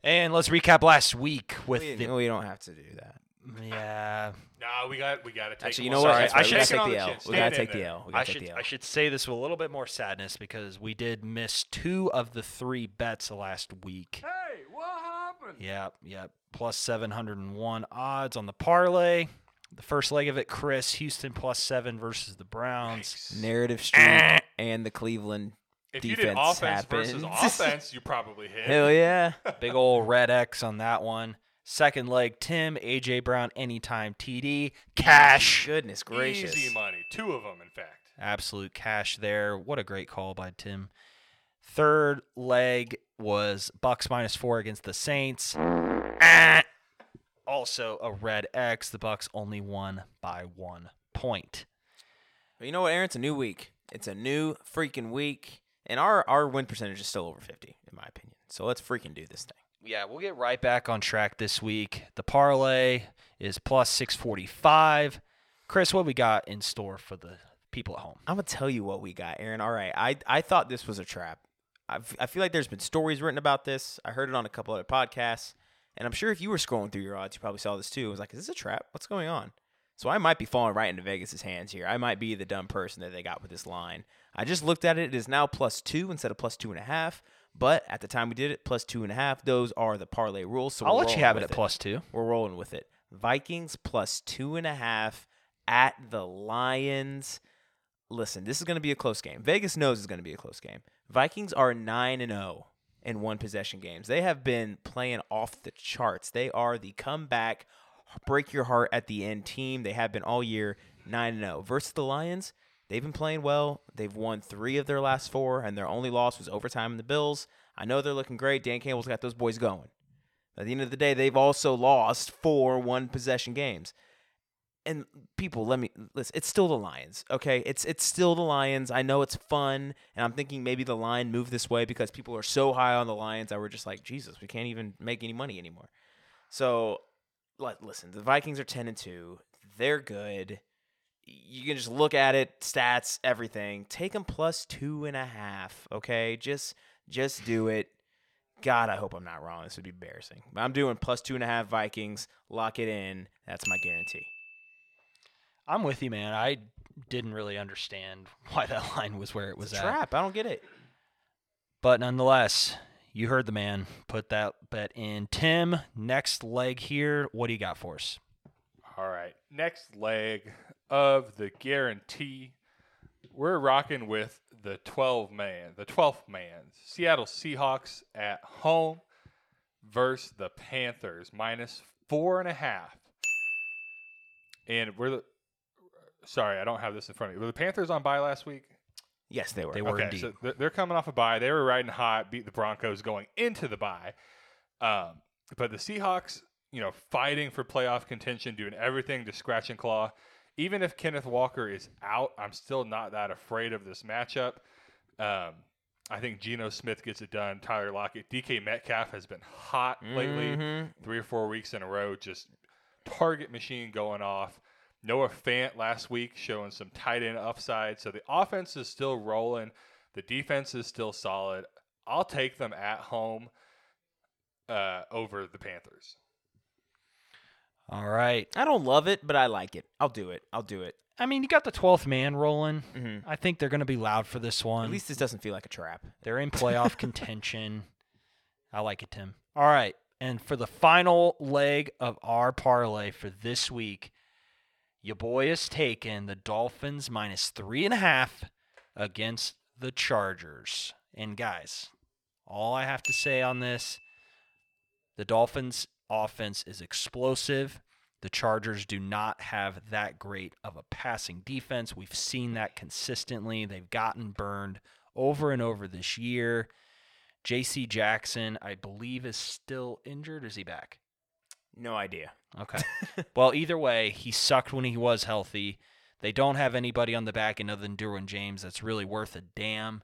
And let's recap last week with
We,
the
we don't have to do that.
yeah.
No, we got we got to take.
Actually, you know what?
Sorry,
That's
I should take
take the
the
L. We gotta take the
there.
L. We
I
gotta take
should
the L.
I should say this with a little bit more sadness because we did miss two of the three bets last week.
Hey, what happened?
Yep, yep. Plus 701 odds on the parlay. The first leg of it, Chris, Houston plus seven versus the Browns.
Narrative Street eh. and the Cleveland
If you did
defense
offense versus offense, you probably hit.
Hell yeah.
Big old red X on that one. Second leg, Tim, AJ Brown, anytime TD. Cash.
Goodness gracious.
Easy money. Two of them, in fact.
Absolute cash there. What a great call by Tim. Third leg was Bucks minus four against the Saints. Ah. Also a red X. The Bucks only won by one point.
But you know what, Aaron? It's a new week. It's a new freaking week. And our, our win percentage is still over 50, in my opinion. So let's freaking do this thing.
Yeah, we'll get right back on track this week. The parlay is plus 645. Chris, what we got in store for the people at home?
I'm going to tell you what we got, Aaron. All right. I, I thought this was a trap. I I feel like there's been stories written about this. I heard it on a couple other podcasts. And I'm sure if you were scrolling through your odds, you probably saw this too. It was like, is this a trap? What's going on? So I might be falling right into Vegas's hands here. I might be the dumb person that they got with this line. I just looked at it. It is now plus two instead of plus two and a half. But at the time we did it, plus two and a half. Those are the parlay rules. So
I'll let you have it at plus two.
We're rolling with it. Vikings plus two and a half at the Lions. Listen, this is going to be a close game. Vegas knows it's going to be a close game. Vikings are 9 and 0 in one possession games. They have been playing off the charts. They are the comeback, break your heart at the end team. They have been all year 9 and 0. Versus the Lions, they've been playing well. They've won three of their last four, and their only loss was overtime in the Bills. I know they're looking great. Dan Campbell's got those boys going. At the end of the day, they've also lost four one possession games. And people, let me listen. It's still the Lions, okay? It's it's still the Lions. I know it's fun, and I'm thinking maybe the line moved this way because people are so high on the Lions that we're just like, Jesus, we can't even make any money anymore. So, listen. The Vikings are ten and two. They're good. You can just look at it, stats, everything. Take them plus two and a half, okay? Just just do it. God, I hope I'm not wrong. This would be embarrassing. But I'm doing plus two and a half Vikings. Lock it in. That's my guarantee.
I'm with you, man. I didn't really understand why that line was where it was
It's a
at.
trap. I don't get it.
But nonetheless, you heard the man. Put that bet in. Tim, next leg here. What do you got for us?
All right. Next leg of the guarantee. We're rocking with the 12 man, the 12th man. Seattle Seahawks at home versus the Panthers, minus four and a half. And we're the. Sorry, I don't have this in front of me. Were the Panthers on bye last week?
Yes, they were.
They were
okay,
indeed.
so they're- they're coming off a bye. They were riding hot, beat the Broncos going into the bye. Um, but the Seahawks, you know, fighting for playoff contention, doing everything to scratch and claw. Even if Kenneth Walker is out, I'm still not that afraid of this matchup. Um, I think Geno Smith gets it done. Tyler Lockett, DK Metcalf has been hot lately,
Mhm.
three or four weeks in a row, just target machine going off. Noah Fant last week showing some tight end upside. So the offense is still rolling. The defense is still solid. I'll take them at home uh, over the Panthers.
All right.
I don't love it, but I like it. I'll do it. I'll do it.
I mean, you got the 12th man rolling.
Mhm.
I think they're going to be loud for this one.
At least this doesn't feel like a trap.
They're in playoff contention. I like it, Tim. All right. And for the final leg of our parlay for this week, your boy is taking the Dolphins minus three and a half against the Chargers. And guys, all I have to say on this the Dolphins' offense is explosive. The Chargers do not have that great of a passing defense. We've seen that consistently. They've gotten burned over and over this year. JC Jackson, I believe, is still injured. Is he back?
No idea.
Okay. well, either way, he sucked when he was healthy. They don't have anybody on the back end other than Derwin James that's really worth a damn.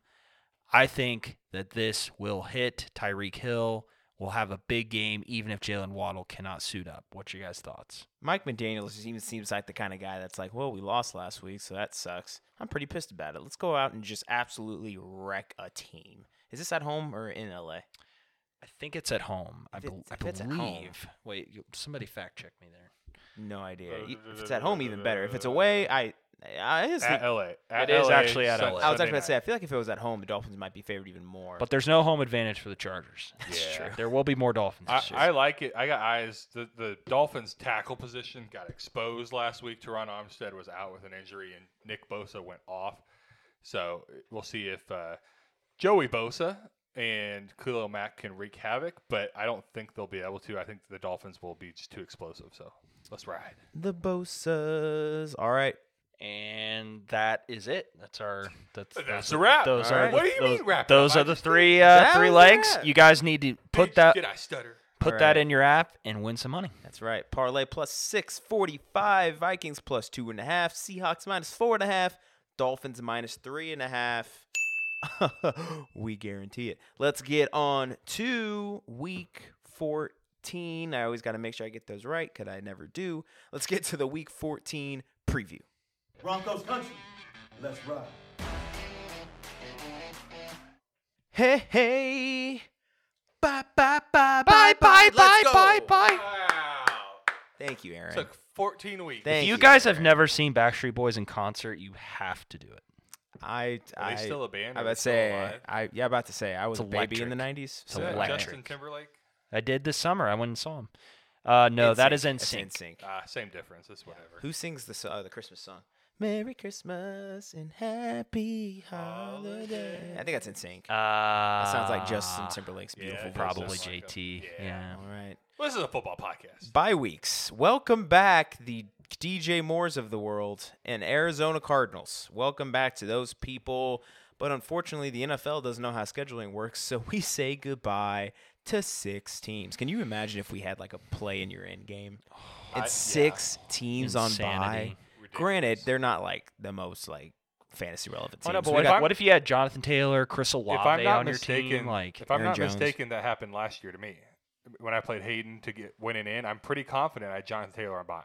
I think that this will hit. Tyreek Hill will have a big game, even if Jaylen Waddle cannot suit up. What's your guys' thoughts?
Mike McDaniels even seems like the kind of guy that's like, well, we lost last week, so that sucks. I'm pretty pissed about it. Let's go out and just absolutely wreck a team. Is this at home or in LA?
I think it's at home. I,
If it's-
I
if it's at home.
believe. Wait, you, somebody fact check me there.
No idea. If it's at home, even better. If it's away, I, I it's
At LA. At
It is
LA,
actually at
Sun-
LA.
I was
Sunday
actually about to say, I feel like if it was at home, the Dolphins might be favored even more.
But there's no home advantage for the Chargers.
That's true.
There will be more Dolphins.
I,
this year.
I like it. I got eyes. The the Dolphins tackle position got exposed last week. Terron Armstead was out with an injury, and Nick Bosa went off. So we'll see if uh, Joey Bosa and Khalil Mack can wreak havoc. But I don't think they'll be able to. I think the Dolphins will be just too explosive. So let's ride.
the Bosas. All right.
and that is it. That's our. That's
That's
those
a wrap.
Those
All
are
right.
the,
What do you
those,
mean wrap
Those
up?
Are the three uh, three legs.
wrap.
You guys need to put
Bitch,
that
Did I stutter?
put
All
that in your app and win some money.
That's right. Parlay plus 645. Vikings plus two and a half. Seahawks minus four and a half. Dolphins minus three and a half. we guarantee it. Let's get on to week 14. I always got to make sure I get those right because I never do. Let's get to the week 14 preview.
Broncos country. Let's ride.
Hey, hey. Bye, bye, bye,
Bye, bye,
Let's
bye, bye, bye.
Wow.
Thank you, Aaron.
Took 14 weeks.
Thank
If you
you,
guys have never seen Backstreet Boys in concert, you have to do it.
I,
Are
I,
they still a band?
I
Are
about
they
to
still
say,
alive?
I yeah, about to say, I was
It's
a baby in the '90s.
It's
Is that
electric.
Justin Timberlake?
I did this summer. I went and saw him. Uh, no, that is in
That's
sync.
NSYNC.
Ah, same difference. It's whatever.
Who sings the so- uh, the Christmas song? Merry Christmas and Happy Holiday. I think that's NSYNC.
Uh,
that sounds like Justin Timberlake's
yeah,
beautiful
it
voice.
Probably
Sounds like a-
JT.
yeah.
yeah.
All right.
Well, this is a football podcast.
Bye weeks. Welcome back, the DJ Moores of the world and Arizona Cardinals. Welcome back to those people. But unfortunately, the NFL doesn't know how scheduling works, so we say goodbye to six teams. Can you imagine if we had like a play in your end game?
I-
It's six teams on
Insanity.
bye. Granted, they're not like the most like fantasy relevant
Oh, no, but what,
got-
if, what if you had Jonathan Taylor, Chris Olave
if I'm not
on your
mistaken,
team? Like,
if I'm
Aaron
not
Jones.
mistaken, that happened last year to me when I played Hayden to get winning in. I'm pretty confident I had Jonathan Taylor on bye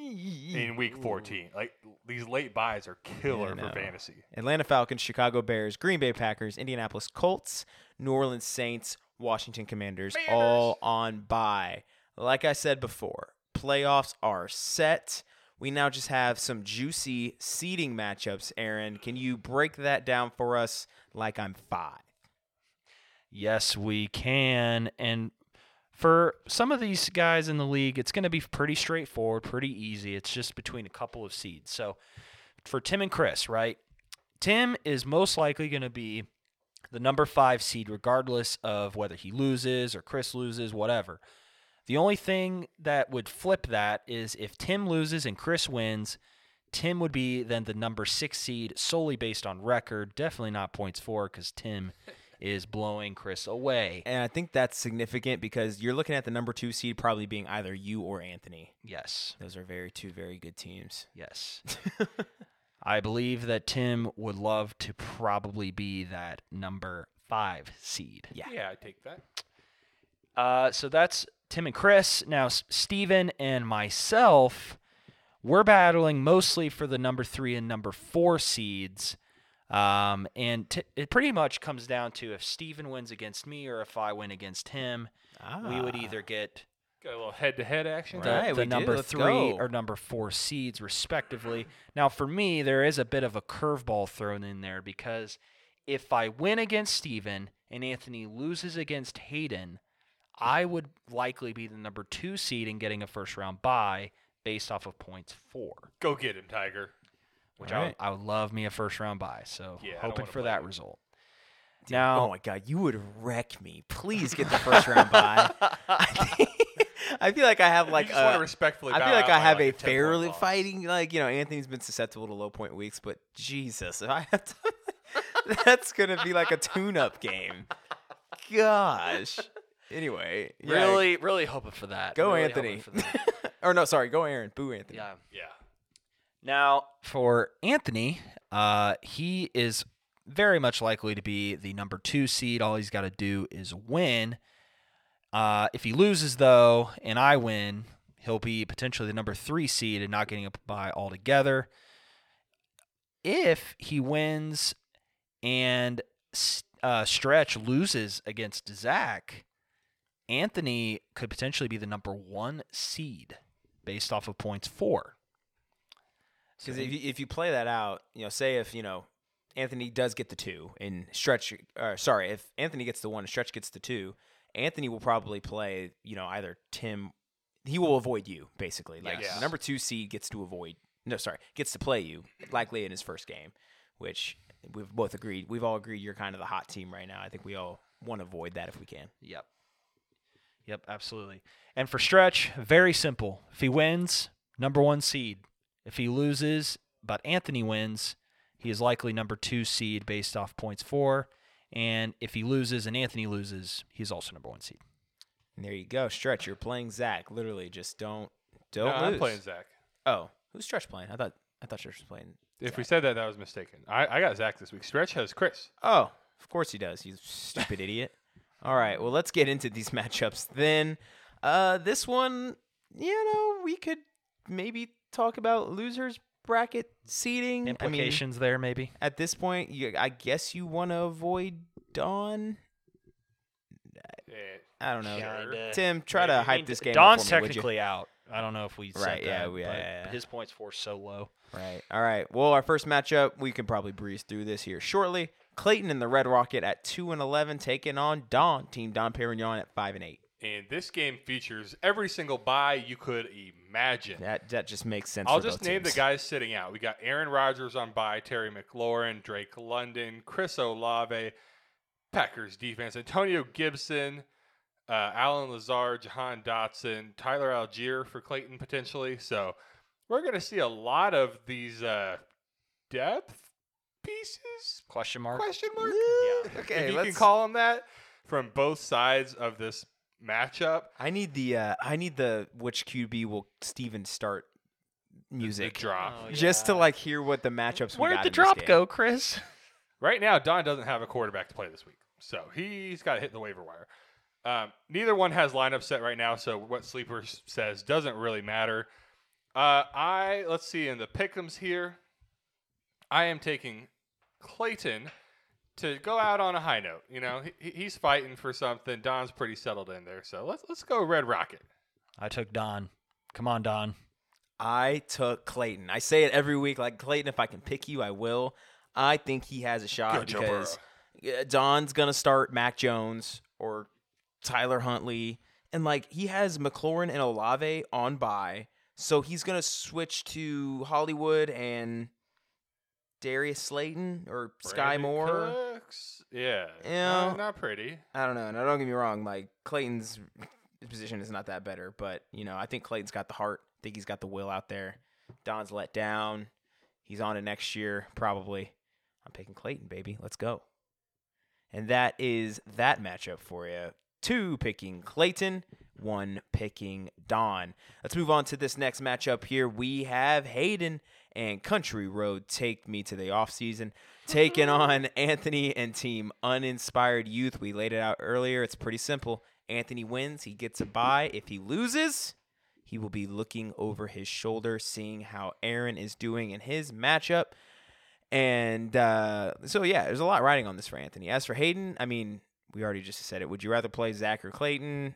in Week 14. Like these late buys are killer for fantasy.
Atlanta Falcons, Chicago Bears, Green Bay Packers, Indianapolis Colts, New Orleans Saints, Washington Commanders, all on bye. Like I said before, playoffs are set. We now just have some juicy seeding matchups. Aaron, can you break that down for us like I'm five?
Yes, we can. And for some of these guys in the league, it's going to be pretty straightforward, pretty easy. It's just between a couple of seeds. So for Tim and Chris, right? Tim is most likely going to be the number five seed, regardless of whether he loses or Chris loses, whatever. The only thing that would flip that is if Tim loses and Chris wins, Tim would be then the number six seed solely based on record. Definitely not points for because Tim is blowing Chris away.
And I think that's significant because you're looking at the number two seed probably being either you or Anthony.
Yes.
Those are very two very good teams.
Yes. I believe that Tim would love to probably be that number five seed.
Yeah.
Yeah, I take that.
Uh, so that's Tim and Chris. Now, S- Steven and myself, we're battling mostly for the number three and number four seeds. Um, and t- it pretty much comes down to if Steven wins against me or if I win against him, we would
Ah.
either get
Got a little head-to-head action.
the,
Right,
the
we
number
Let's
three
go.
or number four seeds, respectively. Now, for me, there is a bit of a curveball thrown in there because if I win against Steven and Anthony loses against Hayden, I would likely be the number two seed and getting a first round bye based off of points four,
Go get him, Tiger.
Which
Alright.
I, would, I would love me a first round buy. So
Yeah,
hoping for that
you.
result.
Dude,
Now-
oh my god, you would wreck me. Please get the first round buy. I, feel like I have like
you just want
a-
to uh, respectfully.
I feel like I have
like,
a
10-point
fairly fighting like you know Anthony's been susceptible to low point weeks, but Jesus, if I have to, that's gonna be like a tune-up game. Gosh. Anyway, yeah,
Really, really hoping for that.
go
Really
Anthony.
that.
or no, sorry, go Aaron. Boo Anthony.
yeah.
Yeah.
Now, for Anthony, uh, he is very much likely to be the number two seed. All he's got to do is win. Uh, if he loses though, and I win, he'll be potentially the number three seed and not getting a bye altogether. If he wins and uh, Stretch loses against Zach, Anthony could potentially be the number one seed based off of points four.
Because if you, if you play that out, you know, say if you know Anthony does get the two and Stretch, or sorry, if Anthony gets the one and Stretch gets the two, Anthony will probably play, you know, either Tim, he will avoid you basically. Like
Yes.
the number two seed gets to avoid, no, sorry, gets to play you likely in his first game, which we've both agreed. We've all agreed you're kind of the hot team right now. I think we all want to avoid that if we can.
Yep. Yep, absolutely. And for Stretch, very simple. If he wins, number one seed. If he loses, but Anthony wins, he is likely number two seed based off points four. And if he loses and Anthony loses, he's also number one seed.
And there you go, Stretch. You're playing Zach. Literally, just don't don't
No,
lose.
I'm playing Zach.
Oh, who's Stretch playing? I thought I thought Stretch was playing.
If we said that, that was mistaken. I, I got Zach this week. Stretch has Chris.
Oh, of course he does. You stupid idiot. All right, well let's get into these matchups then. Uh, this one, you know, we could maybe talk about losers bracket seating. I mean,
Implications there, maybe?
at this point, you, I guess you want to avoid Don.
Eh,
I don't know.
Kinda.
Tim, try to
Maybe. I
hype
mean,
this game.
Don's
up for me,
technically out. I don't know if we said
Right, yeah,
that,
we-
but
yeah, yeah.
his points for so low.
Right. All right. Well, our first matchup, we can probably breeze through this here shortly. Clayton and the Red Rocket at two and eleven, taking on Don Team Don Perignon at five and eight.
And this game features every single buy you could imagine.
That that just makes sense.
I'll
for
just
both
name the guys sitting out. We got Aaron Rodgers on bye, Terry McLaurin, Drake London, Chris Olave, Packers defense, Antonio Gibson, uh, Allen Lazard, Jahan Dotson, Tyler Allgeier for Clayton potentially. So we're going to see a lot of these uh, depth pieces.
Question mark?
Question mark.
Yeah. Okay.
if you
let's-
call them that from both sides of this matchup.
I need the uh, I need the which QB will Steven start music
The drop.
Oh,
just to like hear what the matchups. we
Where'd
got
the
in this
drop
game.
go, Chris?
Right now, Don doesn't have a quarterback to play this week, so he's got to hit the waiver wire. Um, neither one has lineup set right now, so what Sleeper says doesn't really matter. Uh, I let's see in the pickums here. I am taking Clayton to go out on a high note. You know, he, he's fighting for something. Don's pretty settled in there, so let's let's go Red Rocket.
I took Don. Come on, Don.
I took Clayton. I say it every week. Like Clayton, if I can pick you, I will. I think he has a shot
Go, Joe
because yeah, Don's gonna start Mac Jones or Tyler Huntley, and like he has McLaurin and Olave on by, so he's gonna switch to Hollywood and Darius Slayton or Sky
Brandin
Moore.
Cooks. Yeah,
Yeah.
not, not pretty.
I don't know. Now, uh, don't get me wrong. Like Clayton's position is not that better, but you know, I think Clayton's got the heart. I think he's got the will out there. Don's let down. He's on it next year, probably. I'm picking Clayton, baby. Let's go. And that is that matchup for you. Two picking Clayton, one picking Don. Let's move on to this next matchup here. We have Hayden and Country Road Take Me to the Offseason taking on Anthony and Team Uninspired Youth. We laid it out earlier. It's pretty simple. Anthony wins, he gets a bye. If he loses, he will be looking over his shoulder, seeing how Aaron is doing in his matchup. And uh, so, yeah, there's a lot riding on this for Anthony. As for Hayden, I mean, we already just said it. Would you rather play Zach or Clayton?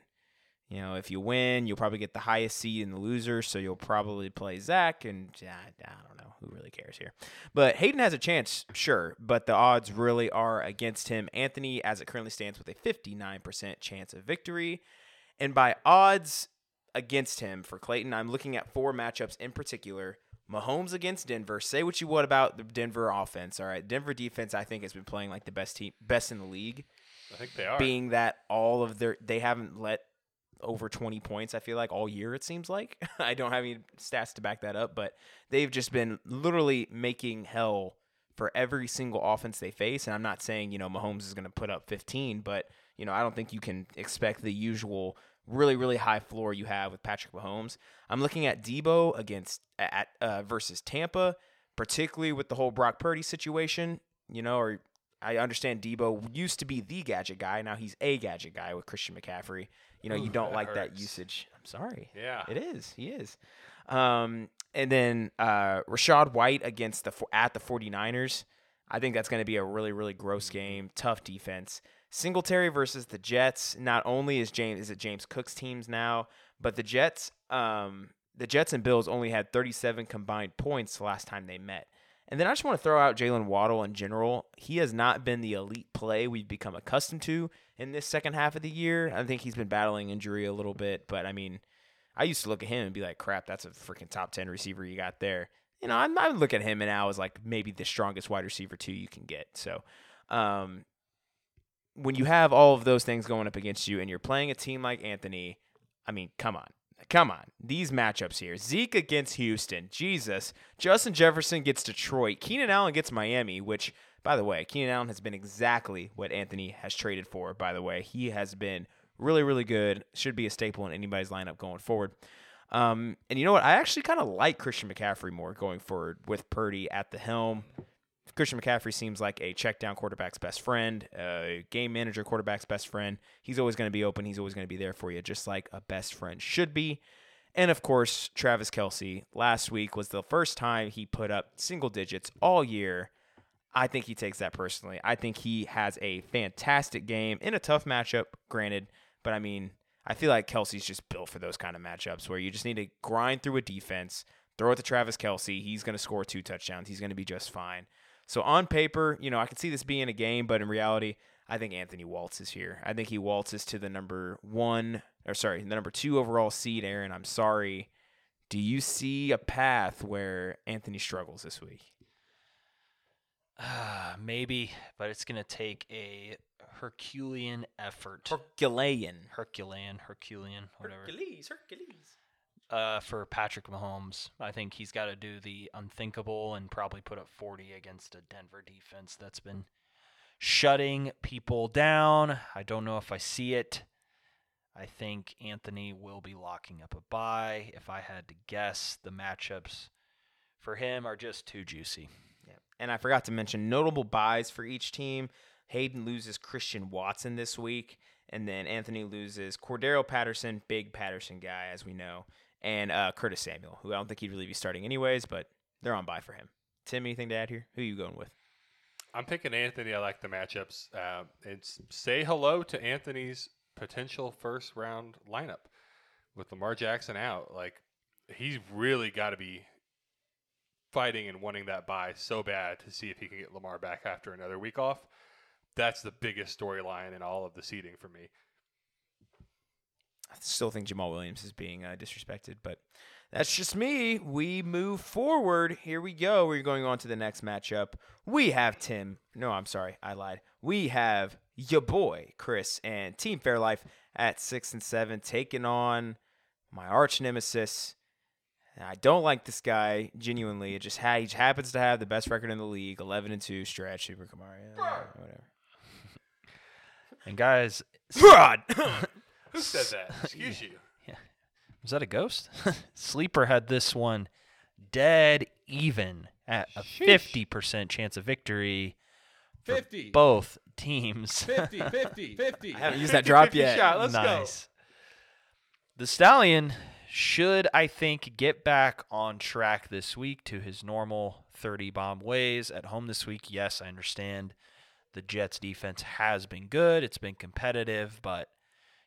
You know, if you win, you'll probably get the highest seed in the loser, so you'll probably play Zach. And yeah, I don't know who really cares here. But Hayden has a chance, sure, but the odds really are against him. Anthony, as it currently stands, with a 59% chance of victory. And by odds against him for Clayton, I'm looking at four matchups in particular. Mahomes against Denver. Say what you would about the Denver offense. All right, Denver defense, I think, has been playing like the best team, best in the league
I think they are.
being that all of their they haven't let over 20 points i feel like all year it seems like i don't have any stats to back that up but they've just been literally making hell for every single offense they face and i'm not saying you know mahomes is going to put up 15 but you know i don't think you can expect the usual really really high floor you have with patrick mahomes i'm looking at Deebo against at uh, versus tampa particularly with the whole brock purdy situation you know or I understand Deebo used to be the gadget guy. Now he's a gadget guy with Christian McCaffrey. You know, you don't like that usage. I'm sorry.
Yeah.
It is. He is. Um, and then uh, Rachaad White against the at the 49ers. I think that's going to be a really really gross game. Tough defense. Singletary versus the Jets. Not only is James is it James Cook's teams now, but the Jets um the Jets and Bills only had 37 combined points the last time they met. And then I just want to throw out Jaylen Waddle in general. He has not been the elite play we've become accustomed to in this second half of the year. I think he's been battling injury a little bit, but I mean, I used to look at him and be like, crap, that's a freaking top 10 receiver you got there. You know, I would look at him and now as like maybe the strongest wide receiver two you can get. So, um, when you have all of those things going up against you and you're playing a team like Anthony, I mean, come on. Come on. These matchups here. Zeke against Houston. Jesus. Justin Jefferson gets Detroit. Keenan Allen gets Miami, which, by the way, Keenan Allen has been exactly what Anthony has traded for, by the way. He has been really, really good. Should be a staple in anybody's lineup going forward. Um, and you know what? I actually kind of like Christian McCaffrey more going forward with Purdy at the helm. Christian McCaffrey seems like a check down quarterback's best friend, a game manager quarterback's best friend. He's always going to be open. He's always going to be there for you, just like a best friend should be. And of course, Travis Kelce last week was the first time he put up single digits all year. I think he takes that personally. I think he has a fantastic game in a tough matchup, granted, but I mean, I feel like Kelce's just built for those kind of matchups where you just need to grind through a defense, throw it to Travis Kelce. He's going to score two touchdowns. He's going to be just fine. So on paper, you know, I can see this being a game, but in reality, I think Anthony waltzes here. I think he waltzes to the number one, or sorry, the number two overall seed. Aaron, I'm sorry. Do you see a path where Anthony struggles this week?
Uh, maybe, but it's going to take a Herculean effort.
Herculean.
Herculean, Herculean, whatever.
Hercules, Hercules.
Uh, for Patrick Mahomes, I think he's got to do the unthinkable and probably put up 40 against a Denver defense that's been shutting people down. I don't know if I see it. I think Anthony will be locking up a bye. If I had to guess, the matchups for him are just too juicy.
Yeah. And I forgot to mention notable buys for each team. Hayden loses Christian Watson this week, and then Anthony loses Cordarrelle Patterson, big Patterson guy, as we know, and uh, Curtis Samuel, who I don't think he'd really be starting anyways, but they're on buy for him. Tim, anything to add here? Who are you going with?
I'm picking Anthony. I like the matchups. Uh, it's say hello to Anthony's potential first round lineup with Lamar Jackson out. Like he's really got to be fighting and wanting that buy so bad to see if he can get Lamar back after another week off. That's the biggest storyline in all of the seeding for me.
I still think Jamaal Williams is being uh, disrespected, but that's just me. We move forward. Here we go. We're going on to the next matchup. We have Tim. No, I'm sorry. I lied. We have your boy, Chris, and Team Fairlife at six and seven, taking on my arch nemesis. I don't like this guy genuinely. It just ha- he happens to have the best record in the league, eleven and two stretch. Super Kamara, yeah, whatever.
And guys,
Fraud.
Who said that? Excuse you. Yeah.
Was that a ghost? Sleeper had this one dead even at a fifty percent chance of victory. for
50.
Both teams.
50, 50, 50.
I haven't used that drop
50
yet.
shot. Let's go.
nice. The Stallion should, I think, get back on track this week to his normal 30 bomb ways. At home this week, yes, I understand the Jets defense has been good. It's been competitive, but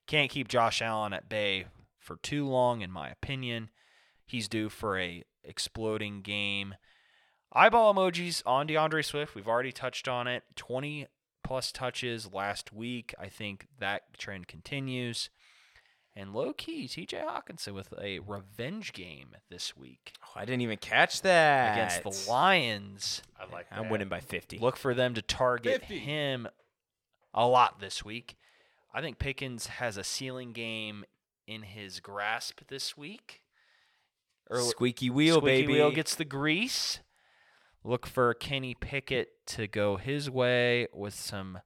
can't keep Josh Allen at bay for too long, in my opinion. He's due for a exploding game. Eyeball emojis on D'Andre Swift. We've already touched on it. 20 plus touches last week. I think that trend continues. And low key, TJ Hockenson with a revenge game this week
Oh, I didn't even catch that
against the Lions.
I like that.
I'm winning by 50.
Look for them to target
50.
him a lot this week. I think Pickens has a ceiling game in his grasp this week. Early-
Squeaky wheel,
Squeaky
baby.
wheel gets the grease. Look for Kenny Pickett to go his way with some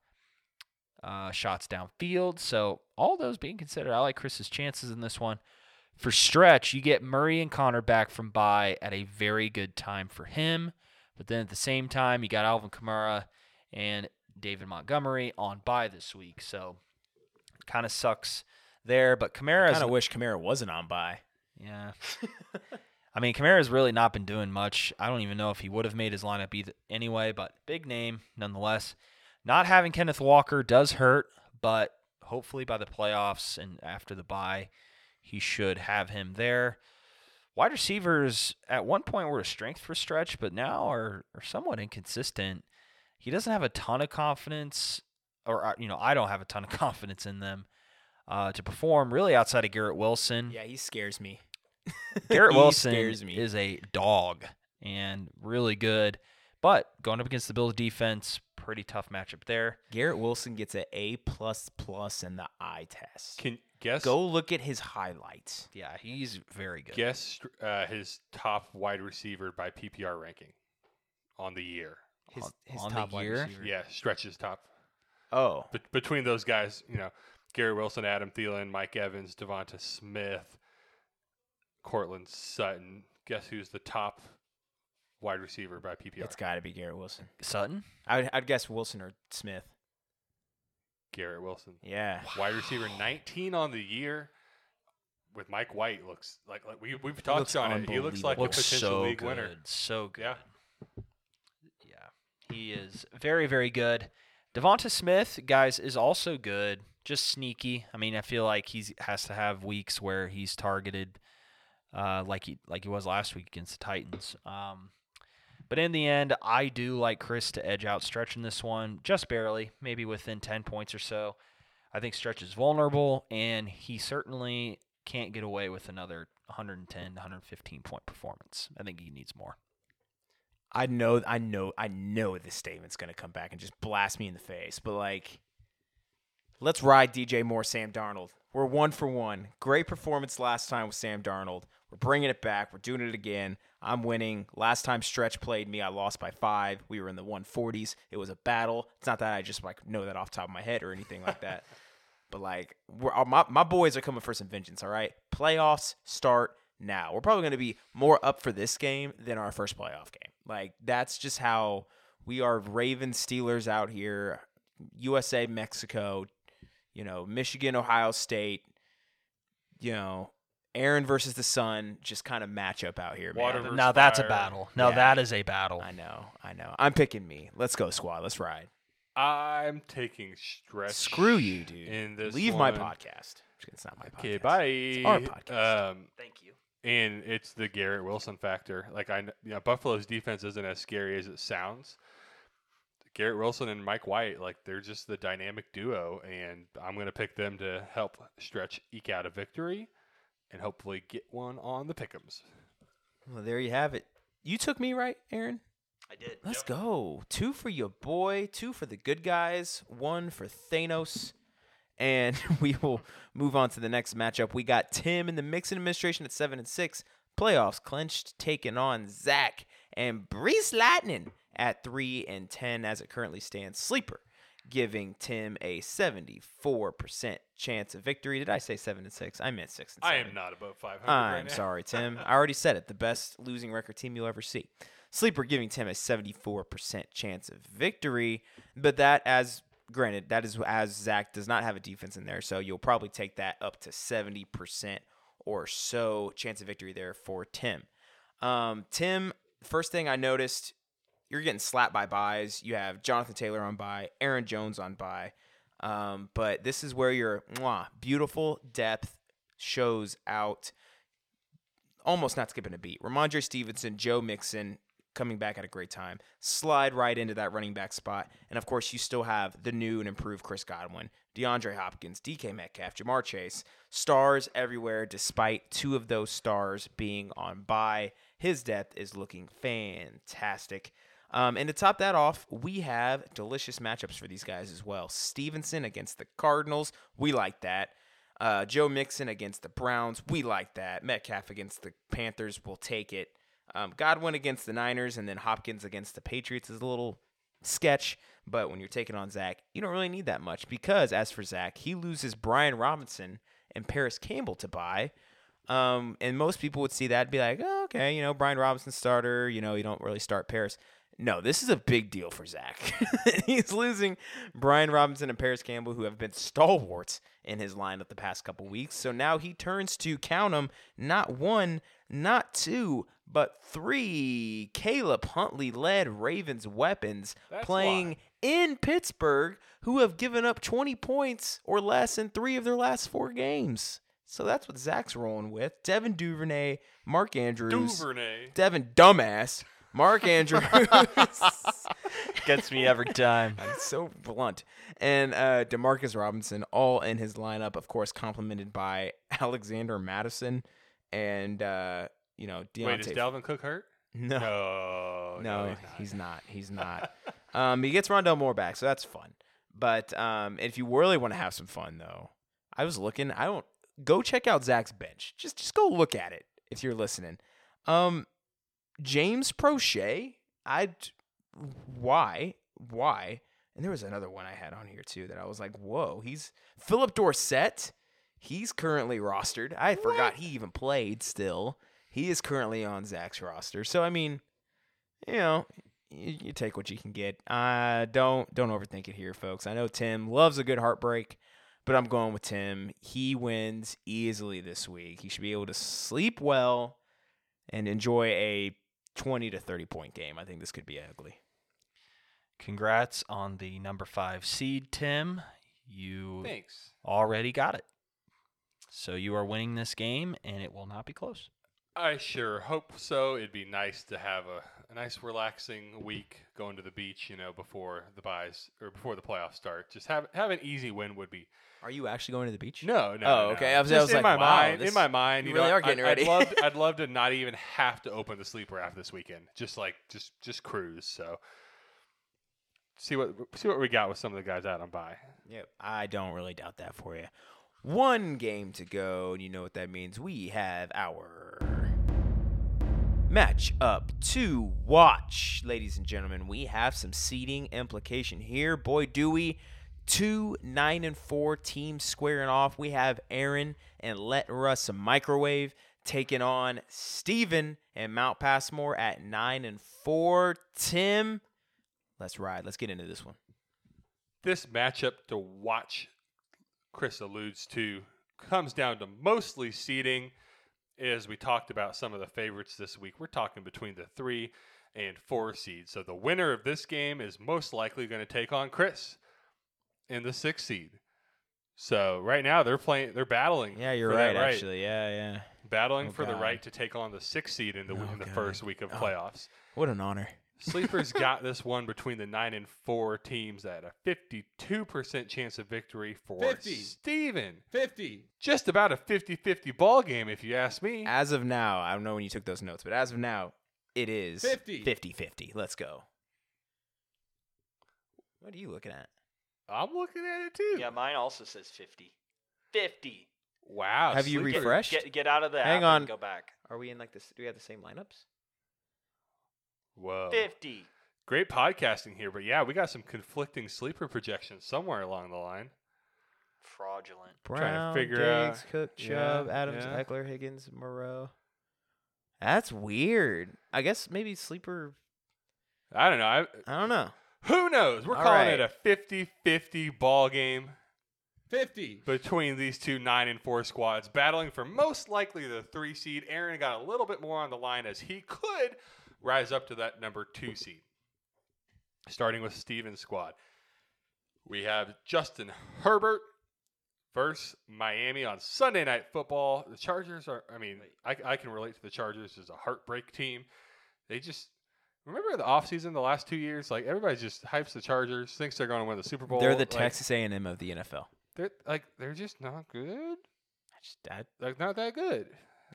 uh, shots downfield. So all those being considered, I like Chris's chances in this one. For stretch, you get Murray and Conner back from bye at a very good time for him. But then at the same time, you got Alvin Kamara and David Montgomery on bye this week. So kind of sucks there. But Kamara I
Kind of wish Kamara wasn't on by.
Yeah. I mean, Kamara's really not been doing much. I don't even know if he would have made his lineup either anyway, but big name nonetheless. Not having Kenneth Walker does hurt, but hopefully by the playoffs and after the bye, he should have him there. Wide receivers at one point were a strength for stretch, but now are, are somewhat inconsistent. He doesn't have a ton of confidence, or uh, you know, I don't have a ton of confidence in them uh, to perform. Really, outside of Garrett Wilson,
Yeah, he scares me.
Garrett Wilson
scares me.
is a dog and really good, but going up against the Bills defense, pretty tough matchup there.
Garrett Wilson gets an A plus plus in the eye test.
Can guess
Go look at his highlights.
Yeah, he's very good.
guess uh, his top wide receiver by PPR ranking on the year.
His, his
on the
top wide
year?
receiver.
Yeah, stretches top.
Oh,
But between those guys, you know, Gary Wilson, Adam Thielen, Mike Evans, Devonta Smith, Courtland Sutton. Guess who's the top wide receiver by PPR?
it's got to be Garrett Wilson.
Sutton.
I would, I'd guess Wilson or Smith.
Garrett Wilson.
Yeah.
Wide receiver 19 on the year. With Mike White looks like like we we've talked
looks
on it. He looks like a potential
so
league
good.
winner.
So good.
Yeah.
Yeah. He is very, very good. Devonta Smith, guys, is also good. Just sneaky. I mean, I feel like he has to have weeks where he's targeted, uh, like he like he was last week against the Titans. Um, but in the end, I do like Chris to edge out Stretch in this one, just barely, maybe within ten points or so. I think Stretch is vulnerable, and he certainly can't get away with another 110, 115 point performance. I think he needs more.
I know, I know, I know this statement's gonna come back and just blast me in the face. But like, let's ride DJ Moore, Sam Darnold. We're one for one. Great performance last time with Sam Darnold. We're bringing it back. We're doing it again. I'm winning. Last time Stretch played me, I lost by five. We were in the 140s. It was a battle. It's not that I just like know that off the top of my head or anything like that. But like, we're, uh, my my boys are coming for some vengeance. All right, playoffs start now. We're probably going to be more up for this game than our first playoff game. Like that's just how we are. Ravens Steelers out here, USA Mexico, you know Michigan Ohio State, you know Aaron versus the Sun, just kind of matchup out here, man.
Water versus
Now that's a battle. Now
Yeah.
that is a battle.
I know, I know. I'm picking me. Let's go, squad. Let's ride.
I'm taking stretch.
Screw you, dude.
In this
Leave my podcast. It's not my podcast.
Okay, bye.
It's our podcast.
Um,
Thank you.
And it's the Garrett Wilson factor. Like I, you know, Buffalo's defense isn't as scary as it sounds. Garrett Wilson and Mike White, like they're just the dynamic duo, and I'm going to pick them to help stretch eke out a victory, and hopefully get one on the pick'ems.
Well, there you have it. You took me right, Aaron.
I did.
Let's go. Two for your boy, two for the good guys, one for Thanos. And we will move on to the next matchup. We got Tim in the Mixon administration at seven and six. Playoffs clinched, taking on Zach and Brees Lightning at three and ten as it currently stands. Sleeper giving Tim a seventy-four percent chance of victory. Did I say seven and six? I meant six and
I am not above 500.
I'm
right now.
sorry, Tim. I already said it. The best losing record team you'll ever see. Sleeper giving Tim a 74% chance of victory, but that, as granted, that is as Zach does not have a defense in there, so you'll probably take that up to 70% or so chance of victory there for Tim. Um, Tim, first thing I noticed, you're getting slapped by buys. You have Jonathan Taylor on buy, Aaron Jones on buy. Um, but this is where your mwah, beautiful depth shows out. Almost not skipping a beat. Rhamondre Stevenson, Joe Mixon coming back at a great time. Slide right into that running back spot. And of course, you still have the new and improved Chris Godwin, DeAndre Hopkins, DK Metcalf, Ja'Marr Chase. Stars everywhere, despite two of those stars being on bye. His depth is looking fantastic. Um, and to top that off, we have delicious matchups for these guys as well. Stevenson against the Cardinals. We like that. Uh, Joe Mixon against the Browns. We like that. Metcalf against the Panthers. We'll take it. Um, Godwin against the Niners and then Hopkins against the Patriots is a little sketch. But when you're taking on Zach, you don't really need that much because, as for Zach, he loses Brian Robinson and Parris Campbell to buy. Um, and most people would see that and be like, oh, okay, you know, Brian Robinson starter, you know, you don't really start Parris. No, this is a big deal for Zach. He's losing Brian Robinson and Parris Campbell, who have been stalwarts in his lineup the past couple weeks. So now he turns to count them, not one, not two, but three Caleb Huntley led Ravens weapons
That's
playing
why.
in Pittsburgh, who have given up 20 points or less in three of their last four games. So that's what Zach's rolling with. Devin Duvernay, Mark Andrews.
Duvernay.
Devin Dumbass, Mark Andrews.
Gets me every time.
I'm so blunt. And uh, Demarcus Robinson, all in his lineup, of course, complemented by Alexander Mattison and uh, you know Deontay.
Wait, is Dalvin Cook hurt?
no,
No,
no,
he's not.
he's not. He's not. um, he gets Rondale Moore back, so that's fun. But um, if you really want to have some fun, though, I was looking. I don't go check out Zach's bench. Just just go look at it if you're listening. Um, James Proche. I why why? And there was another one I had on here too that I was like, whoa. He's Phillip Dorsett. He's currently rostered. I forgot he even played. Still, he is currently on Zach's roster. So I mean, you know, you, you take what you can get. Uh, don't don't overthink it here, folks. I know Tim loves a good heartbreak, but I'm going with Tim. He wins easily this week. He should be able to sleep well and enjoy a 20 to 30 point game. I think this could be ugly.
Congrats on the number five seed, Tim. You
Thanks.
already got it. So you are winning this game, and it will not be close.
I sure hope so. It'd be nice to have a, a nice relaxing week going to the beach, you know, before the buys or before the playoffs start. Just have have an easy win would be.
Are you actually going to the beach?
No, no.
Oh,
no.
okay. I was- I was
in
like,
my
wow,
mind. in my mind,
you
you,
really
know,
are getting
I,
ready.
I'd love, I'd love to not even have to open the sleeper after this weekend. Just like, just, just cruise. So, see what, see what we got with some of the guys out on buy.
Yep. I don't really doubt that for you. One game to go, and you know what that means. We have our match up to watch. Ladies and gentlemen, we have some seeding implication here. Boy, do we. Two nine and four teams squaring off. We have Aaron and Let Russ Microwave taking on Steven and Mount Passmore at nine and four. Tim, let's ride. Let's get into this one.
This matchup to watch, Chris alludes to, comes down to mostly seeding. As we talked about some of the favorites this week, we're talking between the three and four seeds. So the winner of this game is most likely going to take on Chris in the sixth seed. So right now they're playing, they're battling.
Yeah, you're
for
right, actually. Yeah, yeah.
battling
Oh,
for the right to take on the sixth seed in the
Oh,
in the
God.
first week of
Oh.
playoffs.
What an honor.
Sleepers got this one between the nine and four teams at a 52% chance of victory for
50.
Steven.
50.
Just about a 50 50 ball game, if you ask me.
As of now, I don't know when you took those notes, but as of now, it is
50.
50 50. Let's go. What are you looking at?
I'm looking at it too.
Yeah, mine also says 50. 50.
Wow.
Have you refreshed?
Get get out of the
Hang
app
on.
and go back.
Are we in like this? Do we have the same lineups?
Whoa.
50.
Great podcasting here, but yeah, we got some conflicting sleeper projections somewhere along the line.
Fraudulent.
Trying to
Brown,
figure
Diggs,
out-
Cook,
yeah,
Chubb, Adams,
yeah.
Ekeler, Higgins, Moreau. That's weird. I guess maybe sleeper.
I don't know. I,
I don't know.
who knows? We're
All
calling
right.
it a 50 50 ball game.
50.
between these two nine and four squads battling for most likely the three seed. Aaron got a little bit more on the line as he could rise up to that number two seed. Starting with Steven's squad, we have Justin Herbert versus Miami on Sunday Night Football. The Chargers are, I mean, I, I can relate to the Chargers as a heartbreak team. They just. Remember the offseason the last two years? Like everybody just hypes the Chargers, thinks they're going to win the Super Bowl.
They're the
Like,
Texas A&M of the NFL.
They're like they're just not good.
I just, I,
Like not that good.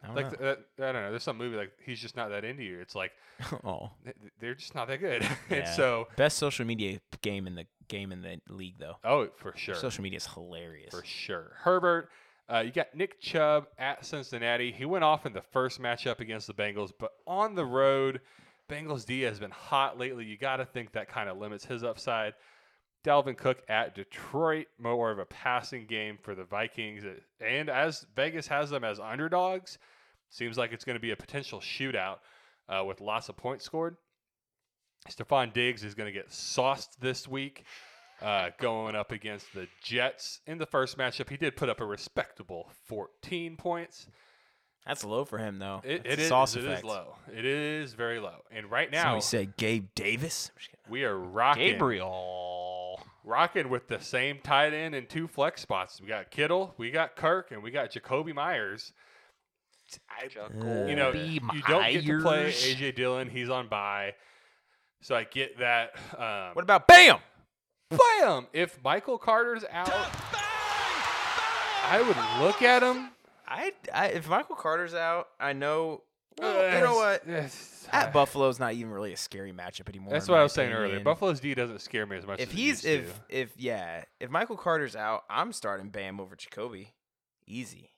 I
Like
know.
th- that, I don't know. There's some movie like he's just not that into you. It's like
oh,
th- th- they're just not that good. and so
best social media game in the game in the league though.
oh for sure,
Social media is hilarious.
for sure. Herbert, uh, you got Nick Chubb at Cincinnati. He went off in the first matchup against the Bengals, but on the road, Bengals D has been hot lately. You got to think that kind of limits his upside. Dalvin Cook at Detroit, more of a passing game for the Vikings. And as Vegas has them as underdogs, seems like it's going to be a potential shootout uh, with lots of points scored. Stefon Diggs is going to get sauced this week, uh, going up against the Jets. In the first matchup, he did put up a respectable 14 points.
That's low for him though.
It, it is it is low. It is very low. And right
Now
now,
we say Gabe Davis. I'm just kidding.
we are rocking
Gabriel.
Rocking with the same tight end and two flex spots. We got Kittle, we got Kirk, and we got Jakobi Meyers. I,
Jakobi
you know, you don't get to play AJ Dillon. He's on bye, so I get that. Um,
What about Bam?
bam? If Michael Carter's out, I would look at him.
I, I if Michael Carter's out, I know. Well, you know what?
yes,
At Buffalo's not even really a scary matchup anymore.
That's
in
what I was saying earlier. Buffalo's D doesn't scare me as much.
If
as it
he's
used
if
to.
if yeah, if Michael Carter's out, I'm starting Bam over Jakobi. Easy.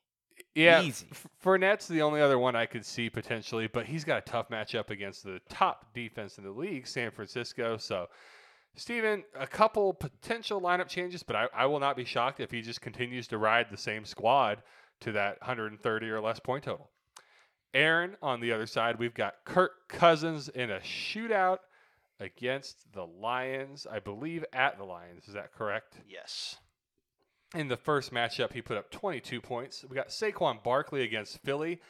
Yeah,
Easy.
Fournette's the only other one I could see potentially, but he's got a tough matchup against the top defense in the league, San Francisco. So, Steven, a couple potential lineup changes, but I, I will not be shocked if he just continues to ride the same squad to that 130 or less point total. Aaron, on the other side, we've got Kirk Cousins in a shootout against the Lions, I believe at the Lions. Is that correct?
Yes.
In the first matchup, he put up 22 points. We got Saquon Barkley against Philly,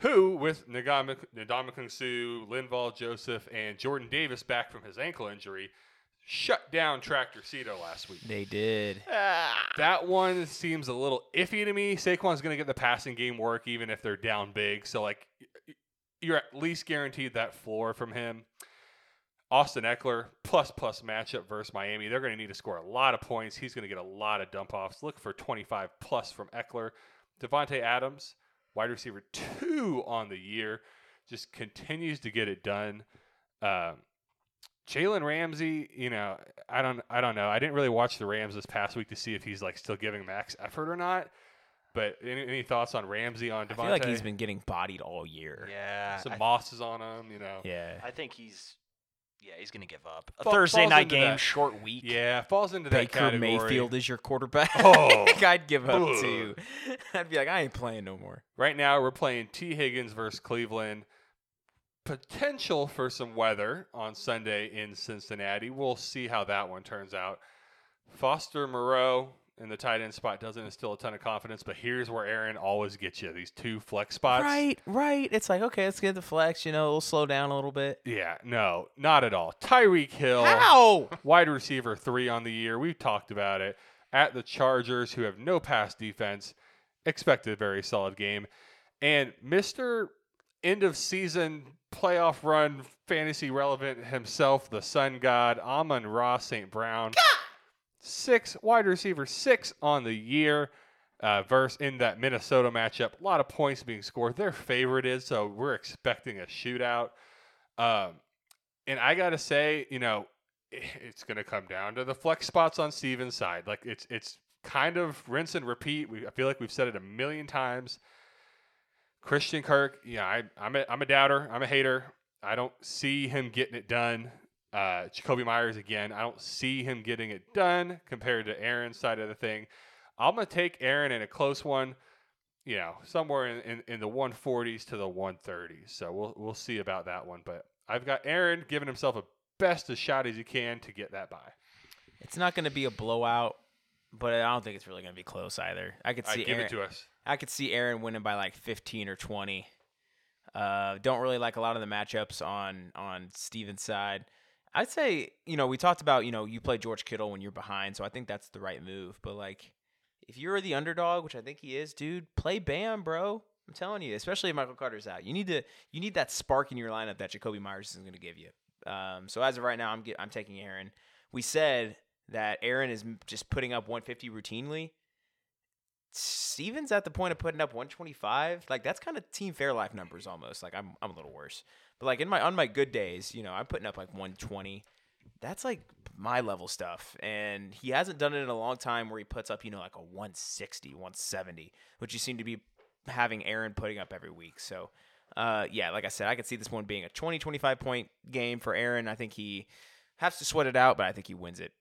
who, with Ndamukong Suh, Linval Joseph, and Jordan Davis back from his ankle injury, shut down Tractor Cito last week.
They did.
That one seems a little iffy to me. Saquon's going to get the passing game work even if they're down big. So, like, you're at least guaranteed that floor from him. Austin Ekeler, plus plus matchup versus Miami. They're going to need to score a lot of points. He's going to get a lot of dump offs. Look for 25 plus from Ekeler. Davante Adams, wide receiver two on the year, just continues to get it done. Um, Jalen Ramsey, you know, I don't, I don't know. I didn't really watch the Rams this past week to see if he's like still giving max effort or not. But any, any thoughts on Ramsey on
Devon.
I
feel like he's been getting bodied all year.
Yeah.
some
I,
mosses on him, you know.
Yeah.
I think he's. Yeah, he's gonna give up. A
Fall-
Thursday night game,
that.
short week.
Yeah, falls into that
Baker
category.
Mayfield is your quarterback.
Oh.
I'd give up
Ugh.
too. I'd be like, I ain't playing no more.
Right now, we're playing T. Higgins versus Cleveland. Potential for some weather on Sunday in Cincinnati. We'll see how that one turns out. Foster Moreau in the tight end spot doesn't instill a ton of confidence, but here's where Aaron always gets you these two flex spots.
Right, right. It's like, okay, let's get the flex. You know, we'll slow down a little bit.
Yeah, no, not at all. Tyreek Hill.
How?
wide receiver three on the year. We've talked about it. At the Chargers, who have no pass defense, expected a very solid game. And Mr. End of season playoff run fantasy relevant himself, the Sun God, Amon-Ra St. Brown. Six wide receiver, six on the year. Uh, verse in that Minnesota matchup, a lot of points being scored. Their favorite is so we're expecting a shootout. Um, and I gotta say, you know, it's going to come down to the flex spots on Steven's side. Like it's it's kind of rinse and repeat. We I feel like we've said it a million times. Christian Kirk, yeah, I, I'm a I'm a doubter. I'm a hater. I don't see him getting it done. Uh, Jakobi Meyers again. I don't see him getting it done compared to Aaron's side of the thing. I'm gonna take Aaron in a close one. You know, somewhere in, in, in the 140s to the 130s. So we'll we'll see about that one. But I've got Aaron giving himself a best a shot as he can to get that by.
It's not going to be a blowout, but I don't think it's really going to be close either. I could see
give
Aaron,
it to us.
I could see Aaron winning by like 15 or 20. Uh, don't really like a lot of the matchups on on Steven's side. I'd say, you know, we talked about, you know, you play George Kittle when you're behind, so I think that's the right move. But like, if you're the underdog, which I think he is, dude, play Bam, bro. I'm telling you, especially if Michael Carter's out, you need to you need that spark in your lineup that Jakobi Meyers is going to give you. Um, so as of right now, I'm get, I'm taking Aaron. We said that Aaron is just putting up 150 routinely. Steven's at the point of putting up 125. Like that's kind of team fair life numbers almost. Like I'm I'm a little worse. But like in my on my good days, you know, I'm putting up like 120. That's like my level stuff. And he hasn't done it in a long time where he puts up, you know, like a 160, 170, which you seem to be having Aaron putting up every week. So uh yeah, like I said, I could see this one being a 20 25 point game for Aaron. I think he has to sweat it out, but I think he wins it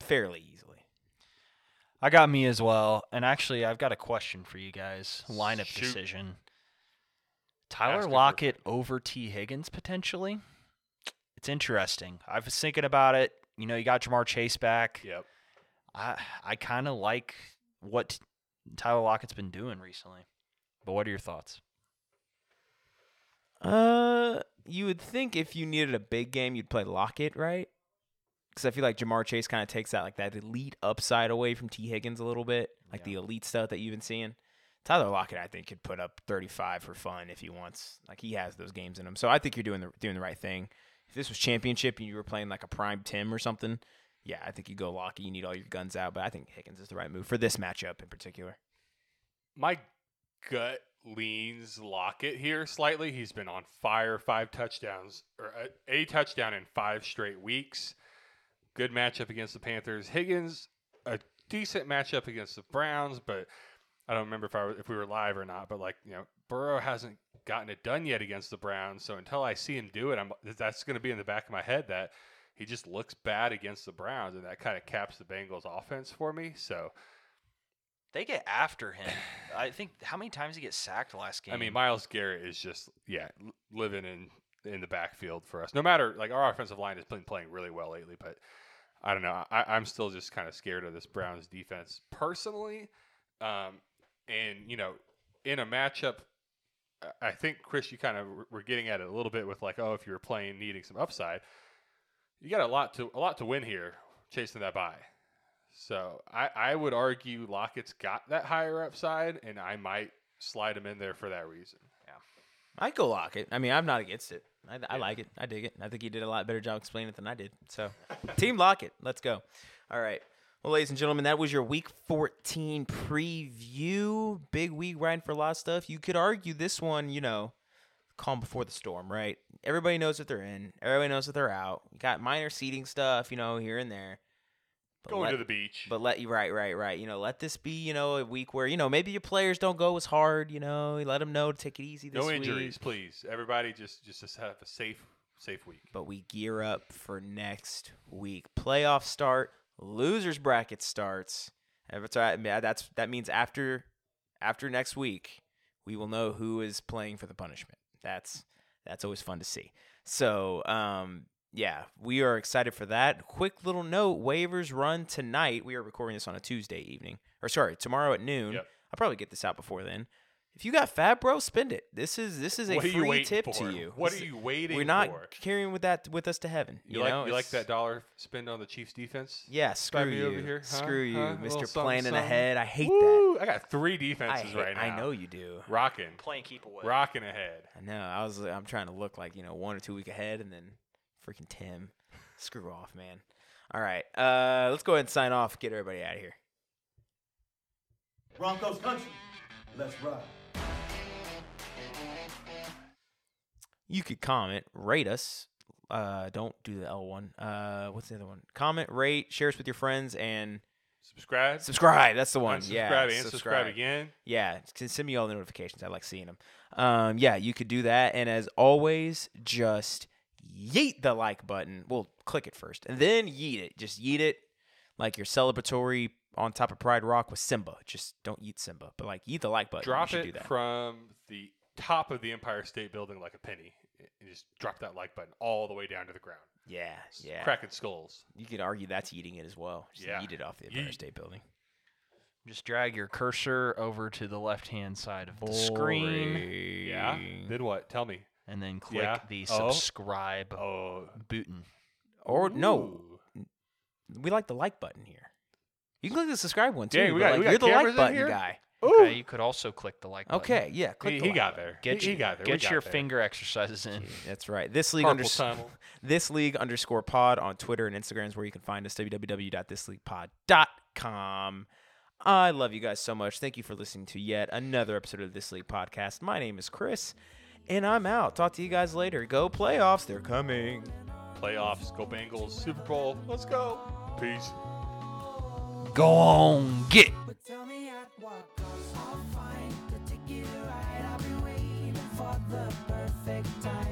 fairly easily.
I got me as well. And actually, I've got a question for you guys. Lineup
Shoot.
decision. Tyler
Ask it
Lockett over T. Higgins potentially? it's interesting. I was thinking about it. You know, you got Ja'Marr Chase back.
Yep.
I I kind of like what Tyler Lockett's been doing recently. But what are your thoughts?
Uh, you would think if you needed a big game, you'd play Lockett, right? Because I feel like Ja'Marr Chase kind of takes that like that elite upside away from T Higgins a little bit, like the elite stuff that you've been seeing. Tyler Lockett, I think, could put up 35 for fun if he wants. Like he has those games in him. So I think you're doing the doing the right thing. If this was championship and you were playing like a prime Tim or something, yeah, I think you go Lockett. You need all your guns out, but I think Higgins is the right move for this matchup in particular.
My gut leans Lockett here slightly. He's been on fire, five touchdowns or a, a touchdown in five straight weeks. Good matchup against the Panthers. Higgins, a decent matchup against the Browns, but I don't remember if I if we were live or not. But like you know, Burrow hasn't gotten it done yet against the Browns. So until I see him do it, I'm that's going to be in the back of my head that he just looks bad against the Browns, and that kind of caps the Bengals' offense for me. So
They get after him. I think how many times he gets sacked last game?
I mean, Myles Garrett is just yeah living in in the backfield for us. No matter like our offensive line has been playing really well lately, but I don't know. I, I'm still just kind of scared of this Browns defense personally. Um, and you know, in a matchup, I- think Chris, you kind of were getting at it a little bit with like, oh, if you were playing needing some upside, you got a lot to a lot to win here, chasing that by. So I, I would argue Lockett's got that higher upside, and I might slide him in there for that reason. Yeah.
I go Lockett. I mean, I'm not against it. I, I like it. I dig it. I think he did a lot better job explaining it than I did. So, Team Lockett, let's go. All right. Well, ladies and gentlemen, that was your Week 14 preview. Big week riding for a lot of stuff. You could argue this one, you know, calm before the storm, right? Everybody knows that they're in. Everybody knows that they're out. You got minor seating stuff, you know, here and there. But
Going
let-
to the beach.
but let you right, right, right. You know, let this be, you know, a week where you know maybe your players don't go as hard. You know, let them know to take it easy this
no
week.
injuries, please. Everybody just just just have a safe safe week.
But we gear up for next week. Playoff start. Losers bracket starts. That's that means after after next week, we will know who is playing for the punishment. That's that's always fun to see. So, um, yeah, we are excited for that. Quick little note: waivers run tonight. We are recording this on a Tuesday evening, or sorry, tomorrow at noon.
Yep.
I'll probably get this out before then. If you got Fab, bro, spend it. This is this is a
what are you
free tip
for?
to you.
What
This
are you waiting for?
We're not
for?
carrying with that with us to heaven.
You,
You,
like
know,
you like that dollar spend on the Chiefs defense?
Yeah, screw
me
you.
over here, huh?
Screw you,
Huh? A
Mister
something,
Planning
something.
ahead. I hate that.
I got three defenses
hate-
right now.
I know you do.
Rocking,
playing keep away.
rocking ahead.
I know. I was. I'm trying to look like you know one or two week ahead, and then freaking Tim. Screw off, man. All right, uh, let's go ahead and sign off. Get everybody out of here.
Broncos country. Let's ride.
You could comment, rate us. Uh, don't do the L one. Uh, what's the other one? Comment, rate, share us with your friends, and
Subscribe.
subscribe. That's the one.
Unsubscribe
Yeah,
and subscribe again.
Yeah, s- send me all the notifications. I like seeing them. Um, yeah, you could do that. And as always, just yeet the like button. Well, click it first, and then yeet it. Just yeet it like your celebratory on top of Pride Rock with Simba. Just don't yeet Simba, but like yeet the like button.
Drop
you do
it
that.
from the top of the Empire State Building like a penny, and just drop that like button all the way down to the ground.
yeah,
S-
yeah.
Cracking skulls.
You could argue that's eating it as well. Just
Yeah.
yeet it off the Empire
Yeet.
State Building.
Just drag your cursor over to the left hand side of the screen
Yeah. Then what? Tell me.
And then click
Yeah.
the
Oh.
subscribe
Oh.
button.
Or no,
Ooh.
we like the like button here. You can click the subscribe one too.
Dang, we
but,
got-
like,
we got
you're the
cameras
like
in
button
here?
guy.
Okay, you could also click the like button.
Okay, yeah. Click
He,
the
he
like
got there.
Get
he,
you,
he got there. We
Get
got
your
there.
finger exercises in.
That's right. This league
Carpal
unders-
tunnel.
this league underscore pod on Twitter and Instagram is where you can find us. www.thisleaguepod.com. I love you guys so much. Thank you for listening to yet another episode of This League Podcast. My name is Chris, and I'm out. Talk to you guys later. Go playoffs. They're coming.
Playoffs. Go Bengals. Super Bowl. Let's go. Peace.
Go on. Get. perfect time.